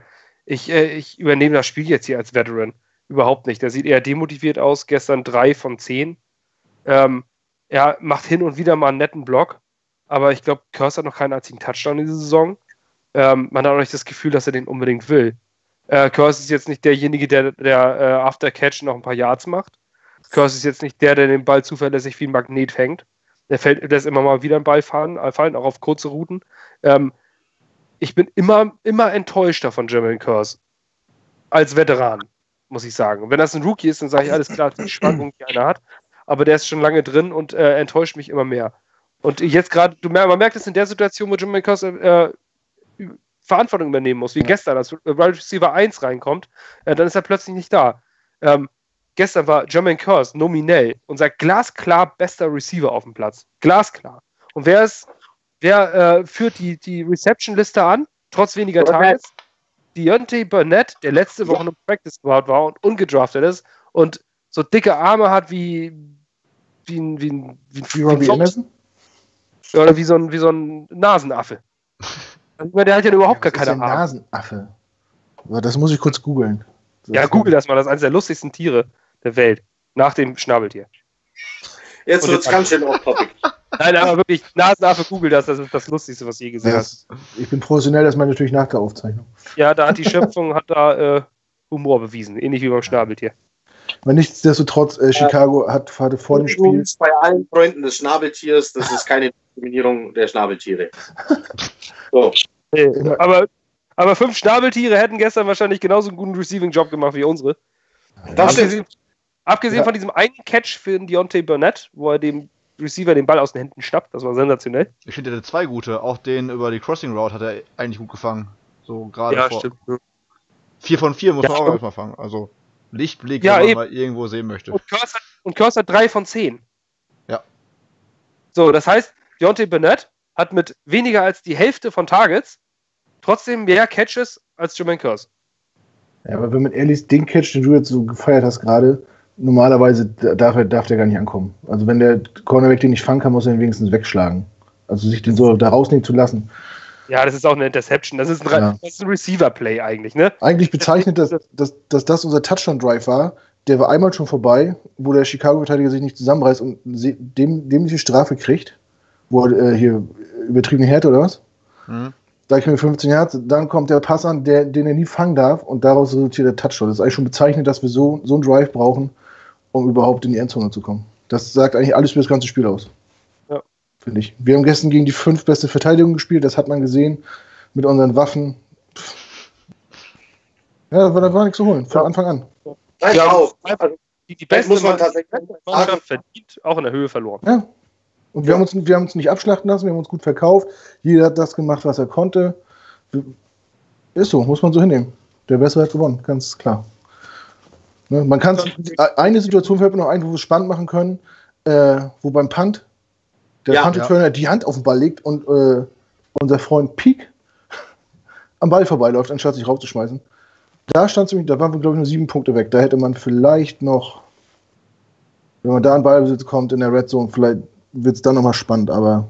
ich, äh, ich übernehme das Spiel jetzt hier als Veteran. Überhaupt nicht. Der sieht eher demotiviert aus. Gestern drei von zehn. Ähm, er macht hin und wieder mal einen netten Block, aber ich glaube, Curse hat noch keinen einzigen Touchdown diese Saison. Ähm, man hat auch nicht das Gefühl, dass er den unbedingt will. Äh, Curse ist jetzt nicht derjenige, der, der äh, After Catch noch ein paar Yards macht. Curse ist jetzt nicht der, der den Ball zuverlässig wie ein Magnet fängt. Der fällt, lässt immer mal wieder einen Ball fallen, äh, fallen auch auf kurze Routen. Ähm, ich bin immer, immer enttäuschter von Jermaine Curse. Als Veteran, muss ich sagen. Wenn das ein Rookie ist, dann sage ich alles klar, die Schwankung, die einer hat. Aber der ist schon lange drin und äh, enttäuscht mich immer mehr. Und jetzt gerade, man merkt es in der Situation, wo Jermaine Curse äh, Verantwortung übernehmen muss, wie Ja. gestern, als Wide Receiver 1 reinkommt, äh, dann ist er plötzlich nicht da. Ähm, gestern war Jermaine Curse nominell unser glasklar bester Receiver auf dem Platz. Glasklar. Und wer ist, wer äh, führt die, die Reception-Liste an, trotz weniger. Targets? Deontay Burnett, der letzte Woche im Practice Squad war und ungedraftet ist und so dicke Arme hat wie, wie ein, wie ein, wie ein, Wie Robbie. Anderson? Oder wie so ein, wie so ein Nasenaffe. Also, der hat ja überhaupt gar Was ist keine denn Arme. Nasenaffe? Das muss ich kurz googeln. Ja, google das mal, das ist eines der lustigsten Tiere der Welt. Nach dem Schnabeltier. Jetzt wird es ganz schön off-topic. Nein, aber wirklich, Nasenaffe, google das, das ist das Lustigste, was du je gesehen hast. Das, ich bin professionell, das meine ich natürlich nach der Aufzeichnung. Ja, da hat die Schöpfung hat da äh, Humor bewiesen, ähnlich wie beim Schnabeltier. Aber nichtsdestotrotz, äh, Chicago hat, hatte vor dem Spiel. Bei allen Freunden des Schnabeltiers, das ist keine Diskriminierung der Schnabeltiere. So. Immer- Aber, aber fünf Schnabeltiere hätten gestern wahrscheinlich genauso einen guten Receiving-Job gemacht wie unsere. Das stimmt. Abgesehen Ja. von diesem einen Catch für den Deontay Burnett, wo er dem Receiver den Ball aus den Händen schnappt, das war sensationell. Ich finde, er hatte zwei gute. Auch den über die Crossing Route hat er eigentlich gut gefangen. So gerade vor. Vier von vier muss Ja, man auch stimmt. erstmal fangen. Also Lichtblick, Ja, wenn man eben. mal irgendwo sehen möchte. Und Curse, hat, und Curse hat drei von zehn. Ja. So, das heißt, Deontay Burnett hat mit weniger als die Hälfte von Targets trotzdem mehr Catches als Jermaine Curse. Ja, aber wenn man ehrlich ist, den Catch, den du jetzt so gefeiert hast gerade, normalerweise darf, er, darf der gar nicht ankommen. Also wenn der Cornerback den nicht fangen kann, muss er ihn wenigstens wegschlagen. Also sich den so da rausnehmen zu lassen. Ja, das ist auch eine Interception. Das ist ein, Ja. das ein Receiver-Play eigentlich, ne? Eigentlich bezeichnet, dass, dass, dass das unser Touchdown-Drive war, der war einmal schon vorbei, wo der Chicago-Verteidiger sich nicht zusammenreißt und dem, dem die Strafe kriegt, wo er äh, hier übertriebene Härte oder was? Mhm. Da ich mir 15 Hertz, dann kommt der Pass an, der, den er nie fangen darf und daraus resultiert der Touchdown. Das ist eigentlich schon bezeichnet, dass wir so, so einen Drive brauchen, um überhaupt in die Endzone zu kommen. Das sagt eigentlich alles für das ganze Spiel aus. Ja. Finde ich. Wir haben gestern gegen die fünf beste Verteidigung gespielt, das hat man gesehen mit unseren Waffen. Ja, da war, da war nichts zu holen, von ja. Anfang an. Nein, ja, auch. Also, die, die beste muss man tatsächlich Mannschaft verdient, auch in der Höhe verloren. Ja. Und wir, haben uns, wir haben uns nicht abschlachten lassen, wir haben uns gut verkauft. Jeder hat das gemacht, was er konnte. Ist so, muss man so hinnehmen. Der Bessere hat gewonnen, ganz klar. Ne, man kann eine Situation fällt mir noch ein, wo wir es spannend machen können, äh, wo beim Punt der ja, Punt-Returner ja. die Hand auf den Ball legt und äh, unser Freund Peak am Ball vorbeiläuft, anstatt sich raufzuschmeißen. Da stand ziemlich, da waren wir, glaube ich, nur sieben Punkte weg. Da hätte man vielleicht noch, wenn man da an Ballbesitz kommt in der Red Zone, vielleicht wird es dann nochmal spannend, aber.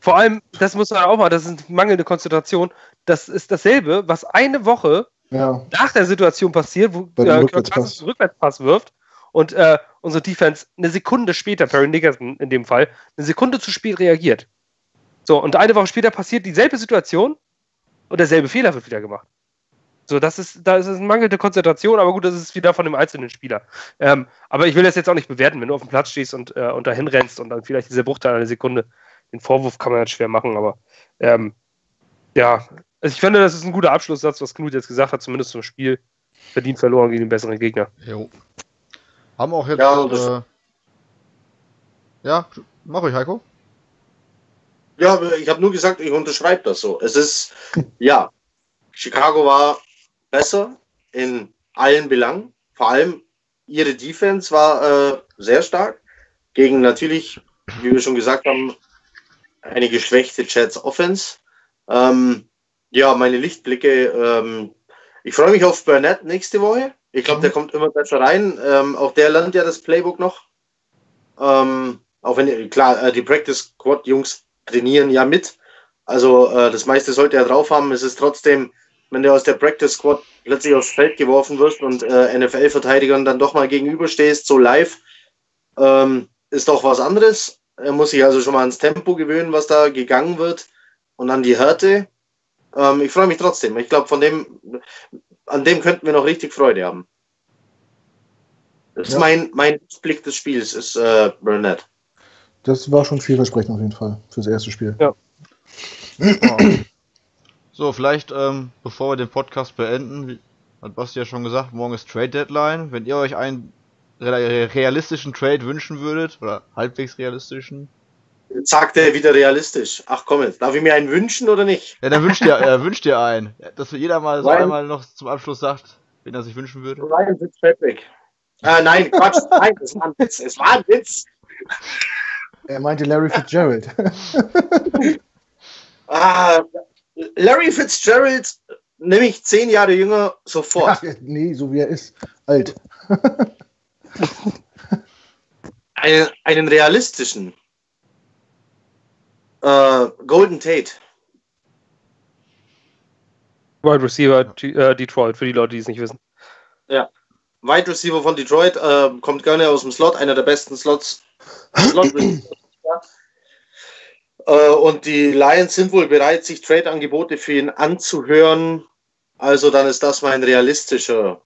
Vor allem, das muss man auch mal, das ist mangelnde Konzentration. Das ist dasselbe, was eine Woche ja. nach der Situation passiert, wo äh, Rückwärtspass. Rückwärtspass wirft und äh, unsere Defense eine Sekunde später, Perry Nickerson in dem Fall, eine Sekunde zu spät reagiert. So, und eine Woche später passiert dieselbe Situation und derselbe Fehler wird wieder gemacht. So, das ist, da ist es eine mangelnde Konzentration, aber gut, das ist wieder von dem einzelnen Spieler. Ähm, aber ich will das jetzt auch nicht bewerten, wenn du auf dem Platz stehst und, äh, und dahin rennst und dann vielleicht diese Bruchteil einer Sekunde, den Vorwurf kann man jetzt schwer machen, aber ähm, ja, also ich finde, das ist ein guter Abschlusssatz, was Knut jetzt gesagt hat, zumindest zum Spiel. Verdient verloren gegen den besseren Gegner. Jo. Haben auch jetzt. Ja, äh, ja mach euch, Heiko. Ja, ich habe nur gesagt, ich unterschreibe das so. Es ist, ja, Chicago war besser in allen Belangen. Vor allem ihre Defense war äh, sehr stark gegen natürlich, wie wir schon gesagt haben, eine geschwächte Jets Offense. Ähm, ja, meine Lichtblicke. Ähm, ich freue mich auf Burnett nächste Woche. Ich glaube, der mhm. kommt immer besser rein. Ähm, auch der lernt ja das Playbook noch. Ähm, auch wenn, klar, äh, die Practice Squad Jungs trainieren ja mit. Also äh, das meiste sollte er drauf haben. Es ist trotzdem wenn du aus der Practice Squad plötzlich aufs Feld geworfen wirst und äh, NFL-Verteidigern dann doch mal gegenüberstehst, so live, ähm, ist doch was anderes. Er muss sich also schon mal ans Tempo gewöhnen, was da gegangen wird und an die Härte. Ähm, ich freue mich trotzdem. Ich glaube, von dem, an dem könnten wir noch richtig Freude haben. Das ja. ist mein, mein Blick des Spiels, ist äh, Burnett. Das war schon vielversprechend auf jeden Fall fürs erste Spiel. Ja. So, vielleicht, ähm, bevor wir den Podcast beenden, wie, hat Basti ja schon gesagt, morgen ist Trade Deadline. Wenn ihr euch einen realistischen Trade wünschen würdet, oder halbwegs realistischen. Jetzt sagt er wieder realistisch. Ach komm jetzt, darf ich mir einen wünschen oder nicht? Ja, dann wünscht ihr, er wünscht ihr einen. Dass jeder mal so Ryan, einmal noch zum Abschluss sagt, wen er sich wünschen würde. Ryan Fitzpatrick. Äh, nein, Quatsch, nein, das war ein Witz. Es war ein Witz. Er meinte Larry Fitzgerald. ah, Larry Fitzgerald, nämlich zehn Jahre jünger, sofort. Ja, nee, so wie er ist. Alt. einen, einen realistischen. Äh, Golden Tate. Wide Receiver äh, Detroit, für die Leute, die es nicht wissen. Ja. Wide Receiver von Detroit, äh, kommt gerne aus dem Slot, einer der besten Slots. Slot Äh, und die Lions sind wohl bereit, sich Trade-Angebote für ihn anzuhören. Also dann ist das mein realistischer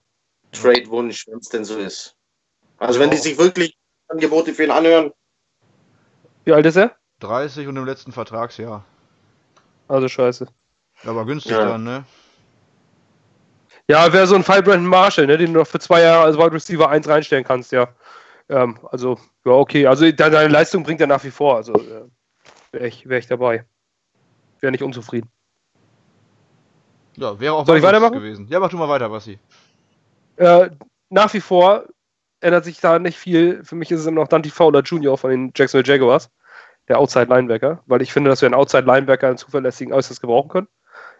Trade-Wunsch, wenn es denn so ist. Also wenn die sich wirklich Angebote für ihn anhören. Wie alt ist er? 30 und im letzten Vertragsjahr. Also scheiße. Aber günstig ja. dann, ne? Ja, wäre so ein Fall Brandon Marshall, ne, den du noch für zwei Jahre als Wide Receiver 1 reinstellen kannst, ja. Ähm, also, ja, okay. Also deine Leistung bringt er nach wie vor. Also, äh, wäre ich, wär ich dabei. Wäre nicht unzufrieden. Ja, wäre auch Soll ich weitermachen? gewesen. Ja, mach du mal weiter, Bassi. Äh, nach wie vor ändert sich da nicht viel. Für mich ist es immer noch Dante Fowler Jr. von den Jacksonville Jaguars, der Outside Linebacker, weil ich finde, dass wir einen Outside Linebacker einen zuverlässigen äußerst gebrauchen können.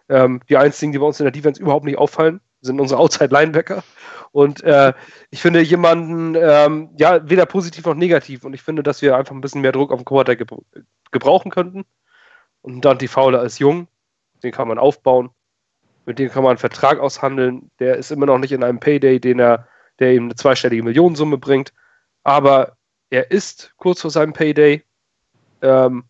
Ähm, die einzigen, die bei uns in der Defense überhaupt nicht auffallen, sind unsere Outside Linebacker. Und äh, ich finde jemanden, ähm, ja, weder positiv noch negativ. Und ich finde, dass wir einfach ein bisschen mehr Druck auf den Quarterback gebrauchen könnten. Und Dante Fowler ist jung, den kann man aufbauen, mit dem kann man einen Vertrag aushandeln. Der ist immer noch nicht in einem Payday, den er der ihm eine zweistellige Millionensumme bringt. Aber er ist kurz vor seinem Payday. Ähm,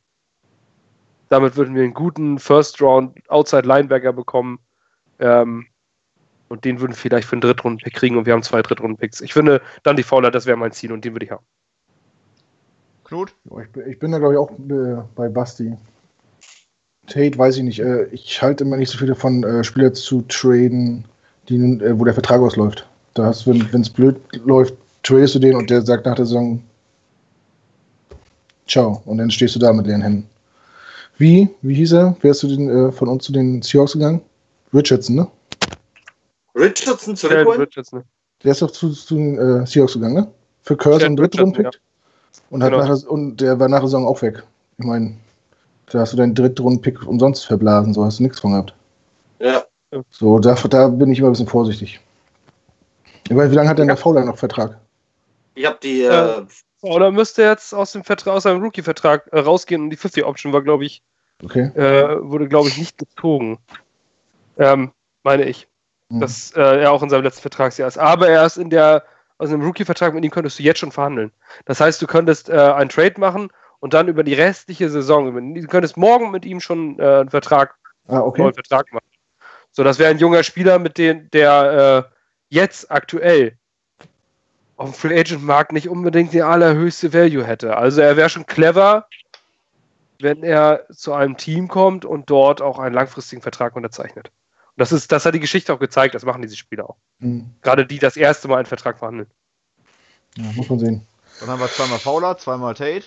damit würden wir einen guten First Round Outside Linebacker bekommen. Ähm, und den würden wir vielleicht für einen Drittrunden-Pick kriegen und wir haben zwei Drittrunden-Picks. Ich finde, dann die Fowler, das wäre mein Ziel und den würde ich haben. Knut? Ich bin, ich bin da, glaube ich, auch äh, bei Basti. Tate weiß ich nicht. Äh, ich halte immer nicht so viel davon, äh, Spieler zu traden, die, äh, wo der Vertrag ausläuft. Da hast, wenn es blöd läuft, tradest du den und der sagt nach der Saison Ciao. Und dann stehst du da mit leeren Händen. Wie? Wie hieß er? Wärst du den, äh, von uns zu den Seahawks gegangen? Richardson, ne? Richardson zurückholen? Richardson. Der ist doch zu, zu den äh, Seahawks gegangen, ne? Für Curse und Drittrunden Richardson, pickt. Und, hat Genau. nach der, und der war nach der Saison auch weg. Ich meine, da hast du deinen Drittrunden-Pick umsonst verblasen, so hast du nichts von gehabt. Ja. So, da, da bin ich immer ein bisschen vorsichtig. Ich meine, wie lange hat denn der Fowler noch Vertrag? Ich habe die. Äh, Äh, Oder müsste jetzt aus dem Vertrag, aus seinem Rookie-Vertrag äh, rausgehen und die 50-Option war, glaube ich, Okay. äh, wurde, glaube ich, nicht gezogen. Ähm, meine ich. Hm. Dass äh, er auch in seinem letzten Vertragsjahr ist. Aber er ist in der, also im Rookie-Vertrag mit ihm könntest du jetzt schon verhandeln. Das heißt, du könntest äh, einen Trade machen und dann über die restliche Saison, du könntest morgen mit ihm schon äh, einen Vertrag, Ah, okay. neuen Vertrag machen. So, das wäre ein junger Spieler, mit dem, der äh, jetzt aktuell auf dem Free Agent Markt nicht unbedingt die allerhöchste Value hätte. Also er wäre schon clever, wenn er zu einem Team kommt und dort auch einen langfristigen Vertrag unterzeichnet. Und das ist, das hat die Geschichte auch gezeigt, das machen diese Spieler auch. Hm. Gerade die das erste Mal einen Vertrag verhandeln. Ja, muss man sehen. Dann haben wir zweimal Fowler, zweimal Tate.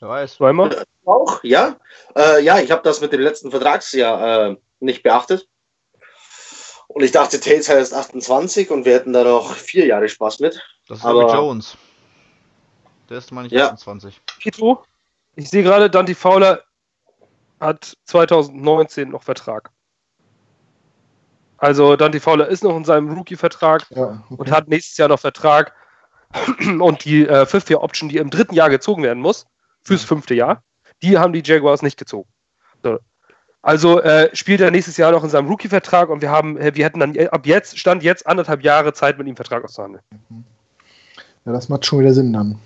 Wer weiß. Zweimal? auch, ja. Äh, ja, ich habe das mit dem letzten Vertragsjahr äh, nicht beachtet. Und ich dachte, Tate ist erst 28 und wir hätten da noch vier Jahre Spaß mit. Das ist Aber- aber Jones. Der ist, meine ich, Ja. 28. Kito, ich sehe gerade, Dante Fowler hat 2019 noch Vertrag. Also Dante Fowler ist noch in seinem Rookie-Vertrag Ja, und okay. hat nächstes Jahr noch Vertrag. Und die äh, Fifth-Year-Option, die im dritten Jahr gezogen werden muss, fürs fünfte Jahr, die haben die Jaguars nicht gezogen. So. Also äh, spielt er nächstes Jahr noch in seinem Rookie-Vertrag und wir haben, äh, wir hätten dann ab jetzt, Stand jetzt anderthalb Jahre Zeit, mit ihm Vertrag auszuhandeln. ja, das macht schon wieder Sinn dann.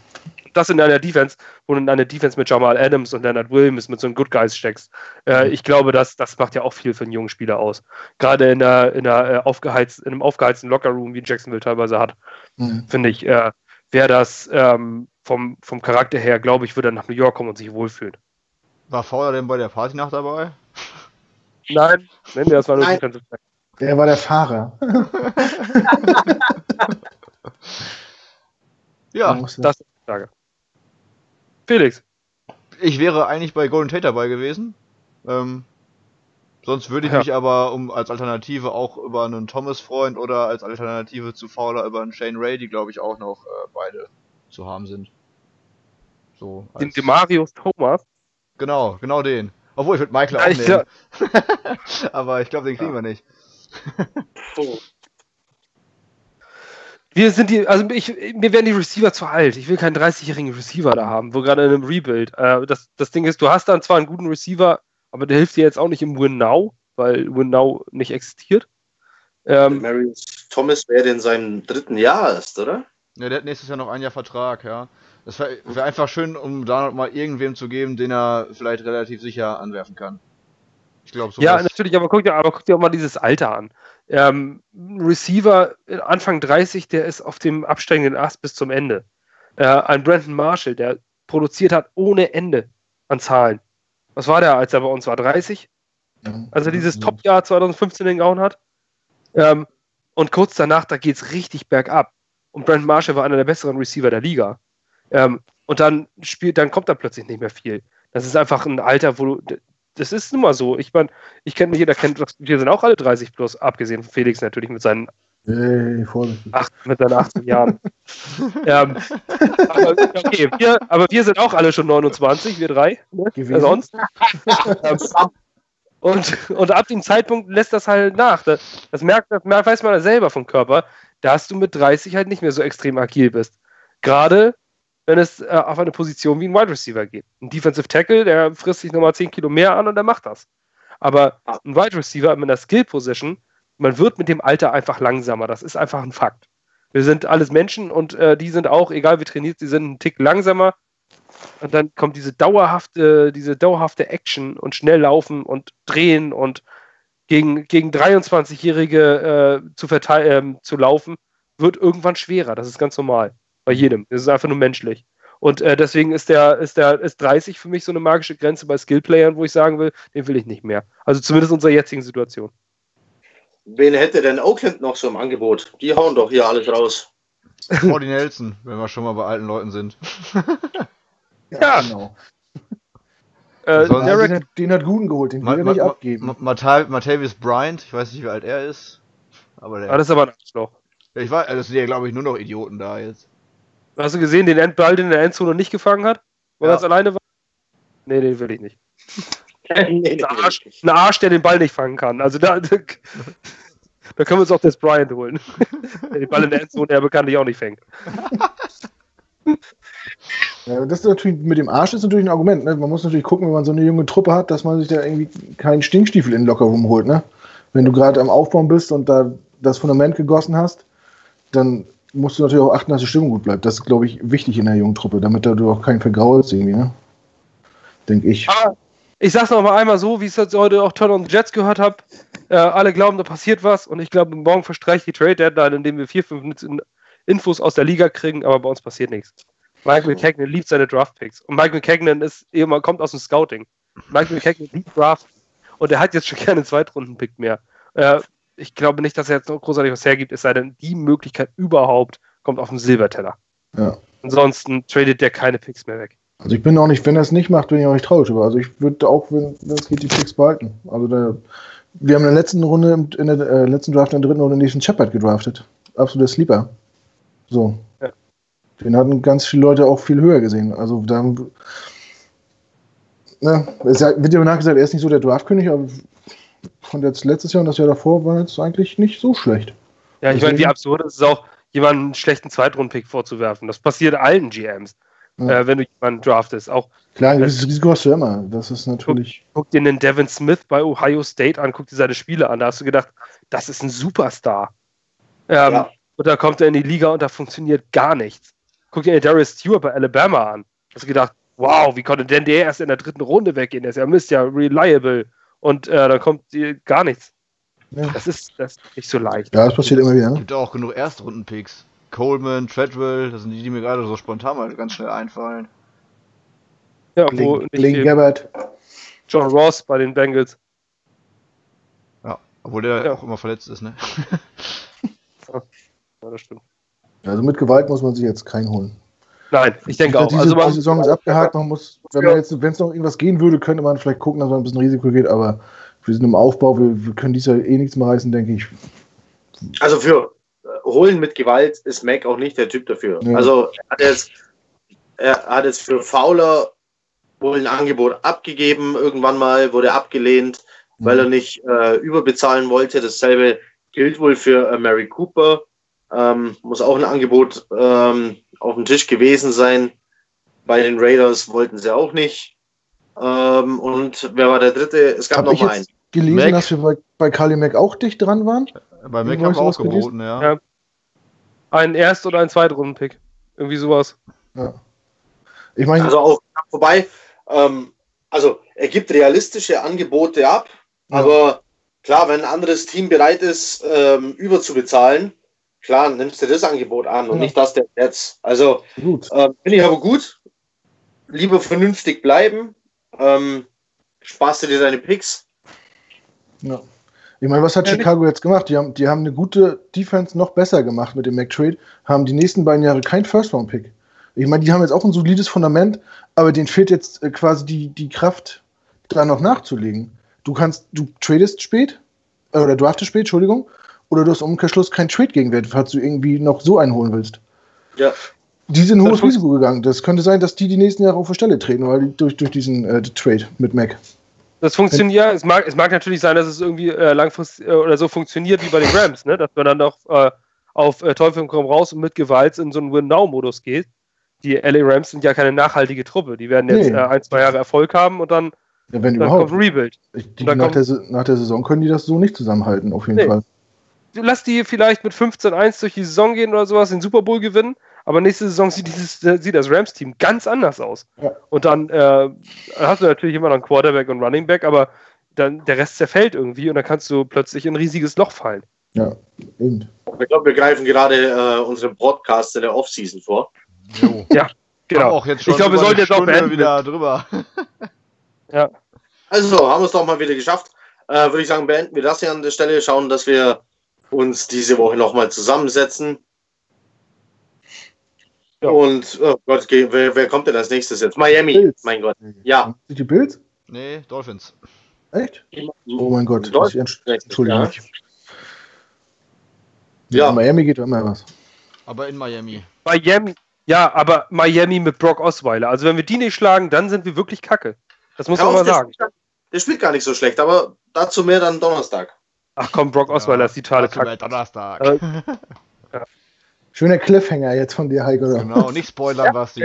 Das in einer Defense, wo du in einer Defense mit Jamal Adams und Leonard Williams mit so einem Good Guys steckst. Äh, ich glaube, das, das macht ja auch viel für einen jungen Spieler aus. Gerade in, einer, in, einer, äh, aufgeheizt, in einem aufgeheizten Lockerroom, wie Jacksonville teilweise hat, Hm. finde ich, äh, wäre das ähm, vom, vom Charakter her, glaube ich, würde er nach New York kommen und sich wohlfühlen. War Fowler denn bei der Partynacht dabei? Nein, nein, das war nur Nein. Defensive Back. Der war der Fahrer. Ja, Das ist die Frage. Felix, ich wäre eigentlich bei Golden Tate dabei gewesen. Ähm, sonst würde ich Ja. mich aber um als Alternative auch über einen Thomas freuen oder als Alternative zu Fowler über einen Shane Ray, die glaube ich auch noch äh, beide zu haben sind. So. den Demarius Thomas. Genau, genau den. Obwohl ich würde Michael Ja, auch ich nehmen. aber ich glaube, den kriegen wir nicht. Wir sind die, also ich, mir werden die Receiver zu alt. Ich will keinen 30-jährigen Receiver da haben, wo gerade in einem Rebuild. Äh, das, das Ding ist, du hast dann zwar einen guten Receiver, aber der hilft dir jetzt auch nicht im Win Now, weil Win Now nicht existiert. Ähm, Marius Thomas wäre in seinem dritten Jahr erst, oder? Ja, der hat nächstes Jahr noch ein Jahr Vertrag, ja. Das wäre wär einfach schön, um da mal irgendwem zu geben, den er vielleicht relativ sicher anwerfen kann. Ich glaube, so ja, natürlich, aber guck dir, aber guck dir auch mal dieses Alter an. Ähm, ein Receiver Anfang 30, der ist auf dem absteigenden Ast bis zum Ende. Äh, ein Brandon Marshall, der produziert hat ohne Ende an Zahlen. Was war der, als er bei uns war? 30? als er dieses Top-Jahr 2015 hingehauen hat. Ähm, und kurz danach, da geht es richtig bergab. Und Brent Marshall war einer der besseren Receiver der Liga. Ähm, und dann spielt, dann kommt da plötzlich nicht mehr viel. Das ist einfach ein Alter, wo du. Das ist nun mal so. Ich meine, ich kenne jeder kennt, wir sind auch alle 30 plus, abgesehen von Felix natürlich mit seinen Hey, acht, mit seinen 18 Jahren. ähm, aber, okay, wir, aber wir sind auch alle schon 29, wir drei. Ne? Sonst? ähm, und, und ab dem Zeitpunkt lässt das halt nach. Das, das merkt, das weiß man selber vom Körper, dass du mit 30 halt nicht mehr so extrem agil bist. Gerade wenn es äh, auf eine Position wie ein Wide Receiver geht. Ein Defensive Tackle, der frisst sich nochmal 10 Kilo mehr an und der macht das. Aber ein Wide Receiver mit einer Skill Position, man wird mit dem Alter einfach langsamer. Das ist einfach ein Fakt. Wir sind alles Menschen und äh, die sind auch, egal wie trainiert sie sind, einen Tick langsamer. Und dann kommt diese dauerhafte, diese dauerhafte Action und schnell laufen und drehen und gegen, gegen 23-Jährige äh, zu, äh, zu laufen, wird irgendwann schwerer. Das ist ganz normal. Bei jedem. Das ist einfach nur menschlich. Und äh, deswegen ist der, ist der, ist 30 für mich so eine magische Grenze bei Skillplayern, wo ich sagen will, den will ich nicht mehr. Also zumindest in unserer jetzigen Situation. Wen hätte denn Oakland noch so im Angebot? Die hauen doch hier alles raus. Morty Nelson, wenn wir schon mal bei alten Leuten sind. ja, ja, genau. Äh, Sonst, Derek, den, hat, den hat Guten geholt, den will er nicht abgeben. Matavius Bryant, ich weiß nicht, wie alt er ist. Aber der. Ah, das ist aber ein Arschloch. Ich weiß, das sind ja, glaube ich, nur noch Idioten da jetzt. Hast du gesehen, den Endball, den der Endzone nicht gefangen hat? Weil ja. er alleine war? Nee, den will ich nicht. nee, ein, Arsch, ein Arsch, der den Ball nicht fangen kann. Also da, da, da können wir uns auch das Bryant holen. der den Ball in der Endzone ja bekanntlich auch nicht fängt. Ja, das ist natürlich, mit dem Arsch ist natürlich ein Argument. Ne? Man muss natürlich gucken, wenn man so eine junge Truppe hat, dass man sich da irgendwie keinen Stinkstiefel in den Locker rumholt. Ne? Wenn du gerade am Aufbauen bist und da das Fundament gegossen hast, dann musst du natürlich auch achten, dass die Stimmung gut bleibt. Das ist, glaube ich, wichtig in der jungen Truppe, damit du auch keinen vergraulst irgendwie, ne? Denke ich. Aber ich sag's noch mal einmal so, wie ich es heute auch Turn on the Jets gehört habe. Äh, alle glauben, da passiert was und ich glaube, morgen verstreicht die Trade Deadline, indem wir vier, fünf Infos aus der Liga kriegen, aber bei uns passiert nichts. Mike McKagan liebt seine Draft Picks und Mike McKagan ist eben, kommt aus dem Scouting. Mike McKagan liebt Draft und er hat jetzt schon gerne einen Zweitrunden-Pick mehr. Äh, ich glaube nicht, dass er jetzt noch großartig was hergibt, es sei denn, die Möglichkeit überhaupt kommt auf den Silberteller. Ja. Ansonsten tradet der keine Picks mehr weg. Also ich bin auch nicht, wenn er es nicht macht, bin ich auch nicht traurig über. Also ich würde auch, wenn es geht, die Picks behalten. Also der, wir haben in der letzten Runde, in der äh, letzten Draft, in der dritten Runde Nation Shepard gedraftet. Absoluter Sleeper. So. Ja. Den hatten ganz viele Leute auch viel höher gesehen. Also da ne, es wird ja nachgesagt, er ist nicht so der Draftkönig, aber von jetzt letztes Jahr und das Jahr davor war jetzt eigentlich nicht so schlecht. Ja, ich meine, wie absurd ist es auch, jemanden einen schlechten Zweitrundpick vorzuwerfen. Das passiert allen GMs, ja. äh, wenn du jemanden draftest. Auch, Klar, das Risiko hast du immer. Das ist natürlich. Guck, guck dir den Devin Smith bei Ohio State an, guck dir seine Spiele an. Da hast du gedacht, das ist ein Superstar. Ähm, ja. Und da kommt er in die Liga und da funktioniert gar nichts. Guck dir den Darius Stewart bei Alabama an. Hast du gedacht, wow, wie konnte denn der erst in der dritten Runde weggehen? Der ist ja Mist, ja reliable und äh, da kommt gar nichts. Ja. Das, ist, das ist nicht so leicht. Ja, das passiert immer wieder. Es ne? gibt auch genug Erstrunden-Picks. Coleman, Treadwell, das sind die, die mir gerade so spontan mal ganz schnell einfallen. Ja, wo Link Gabbard. John Ross bei den Bengals. Ja, obwohl der ja. auch immer verletzt ist, ne? ja, das stimmt. Also mit Gewalt muss man sich jetzt keinen holen. Nein, ich denke auch. Diese, also man, die Saison ist abgehakt, man muss, wenn man jetzt, wenn es noch irgendwas gehen würde, könnte man vielleicht gucken, dass man ein bisschen Risiko geht, aber wir sind im Aufbau, wir, wir können dies Jahr eh nichts mehr reißen, denke ich. Also für äh, Holen mit Gewalt ist Mac auch nicht der Typ dafür. Ja. Also er hat, jetzt, er hat jetzt für Fowler wohl ein Angebot abgegeben, irgendwann mal wurde abgelehnt, mhm. weil er nicht äh, überbezahlen wollte. Dasselbe gilt wohl für äh, Mary Cooper. Ähm, muss auch ein Angebot ähm, auf dem Tisch gewesen sein. Bei den Raiders wollten sie auch nicht. Ähm, und wer war der dritte? Es gab Hab noch mal einen. gelesen, Mac. dass wir bei, bei Kali Mac auch dicht dran waren? Bei Mac haben wir auch geboten, ja. ja. Ein Erst- oder ein Zweitrunden-Pick. Irgendwie sowas. Ja. Ich meine. Also auch vorbei. Ähm, also er gibt realistische Angebote ab, ja. aber klar, wenn ein anderes Team bereit ist, ähm, überzubezahlen, klar, nimmst du das Angebot an und ja. nicht das der jetzt. Also gut. Äh, finde ich aber gut. Lieber vernünftig bleiben. Ähm, sparst du dir deine Picks. Ja. Ich meine, was hat Chicago jetzt gemacht? Die haben, die haben eine gute Defense noch besser gemacht mit dem McTrade, haben die nächsten beiden Jahre kein First-Round-Pick. Ich meine, die haben jetzt auch ein solides Fundament, aber denen fehlt jetzt äh, quasi die, die Kraft, da noch nachzulegen. Du kannst, du tradest spät, äh, oder draftest spät, Entschuldigung, oder du hast im Umkehrschluss keinen Trade-Gegenwert, falls du irgendwie noch so einholen willst. Ja. Die sind ein hohes Risiko gegangen. Das könnte sein, dass die die nächsten Jahre auf der Stelle treten, weil durch, durch diesen äh, Trade mit Mac. Das funktioniert, ja, es mag, es mag natürlich sein, dass es irgendwie äh, langfristig äh, oder so funktioniert wie bei den Rams, ne? dass man dann doch äh, auf äh, Teufel komm raus und mit Gewalt in so einen Win-Now-Modus geht. Die LA Rams sind ja keine nachhaltige Truppe. Die werden jetzt nee. Äh, ein, zwei Jahre Erfolg haben und dann, ja, wenn dann überhaupt. kommt Rebuild. Ich, die, nach, kommt, der, nach, der, Saison können die das so nicht zusammenhalten, auf jeden nee. Fall. Lass die vielleicht mit 15-1 durch die Saison gehen oder sowas, den Super Bowl gewinnen, aber nächste Saison sieht, dieses, sieht das Rams-Team ganz anders aus. Ja. Und dann äh, hast du natürlich immer noch einen Quarterback und Running Back, aber dann der Rest zerfällt irgendwie und dann kannst du plötzlich in ein riesiges Loch fallen. Ja, eben. Ich glaube, wir greifen gerade äh, unseren Podcast in der Offseason vor. Jo. Ja, genau. Haben auch jetzt schon ich glaube, wir sollten jetzt auch beenden. wieder drüber. Ja. Also, haben wir es doch mal wieder geschafft. Äh, Würde ich sagen, beenden wir das hier an der Stelle. Schauen, dass wir uns diese Woche nochmal zusammensetzen. Ja. Und, oh Gott, wer, wer kommt denn als nächstes jetzt? Miami, Bills. mein Gott. Ja. Sind die Bills? Nee, Dolphins. Echt? Oh mein Gott. Ich Dolphins. entsch- Entschuldige Ja. mich. Ja. In Miami geht immer was. Aber in Miami. Miami, ja, aber Miami mit Brock Osweiler. Also wenn wir die nicht schlagen, dann sind wir wirklich kacke. Das muss man mal sagen. spielt gar- Der spielt gar nicht so schlecht, aber dazu mehr dann Donnerstag. Ach komm, Brock Osweiler ist die totale Kacke. Donnerstag. Äh, Schöner Cliffhanger jetzt von dir, Heiko. genau, nicht spoilern, was die.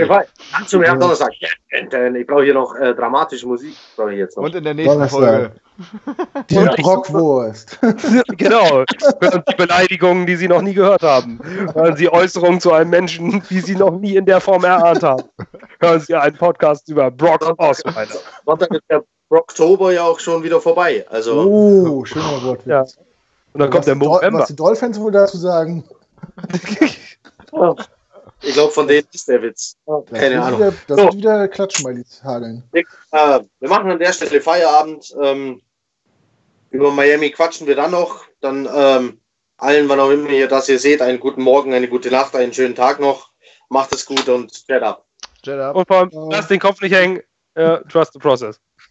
Dazu mehr am Donnerstag. Ja, denn Ich brauche hier noch äh, dramatische Musik. Brauche ich jetzt noch. Und in der nächsten Donnerstag. Folge. Die Ja. Brockwurst. genau. Hören Sie Beleidigungen, die Sie noch nie gehört haben. Hören Sie Äußerungen zu einem Menschen, die Sie noch nie in der Form erahnt haben. Hören Sie einen Podcast über Brock Osweiler. Sonntag ist der Oktober ja auch schon wieder vorbei. Also, Oh, schöner Wortwitz. Ja. Und dann kommt der was, die Dol- November. was die Dolphins wohl dazu sagen? ich glaube, von denen ist der Witz. Keine Ahnung. Wieder, das So. wird wieder Klatschmeilis hageln. Äh, wir machen an der Stelle Feierabend. Ähm, über Miami quatschen wir dann noch. Dann ähm, allen, wann auch immer ihr das hier seht, einen guten Morgen, eine gute Nacht, einen schönen Tag noch. Macht es gut und fährt ab. Jet up. Und vor allem, lass den Kopf nicht hängen. Äh, trust the process.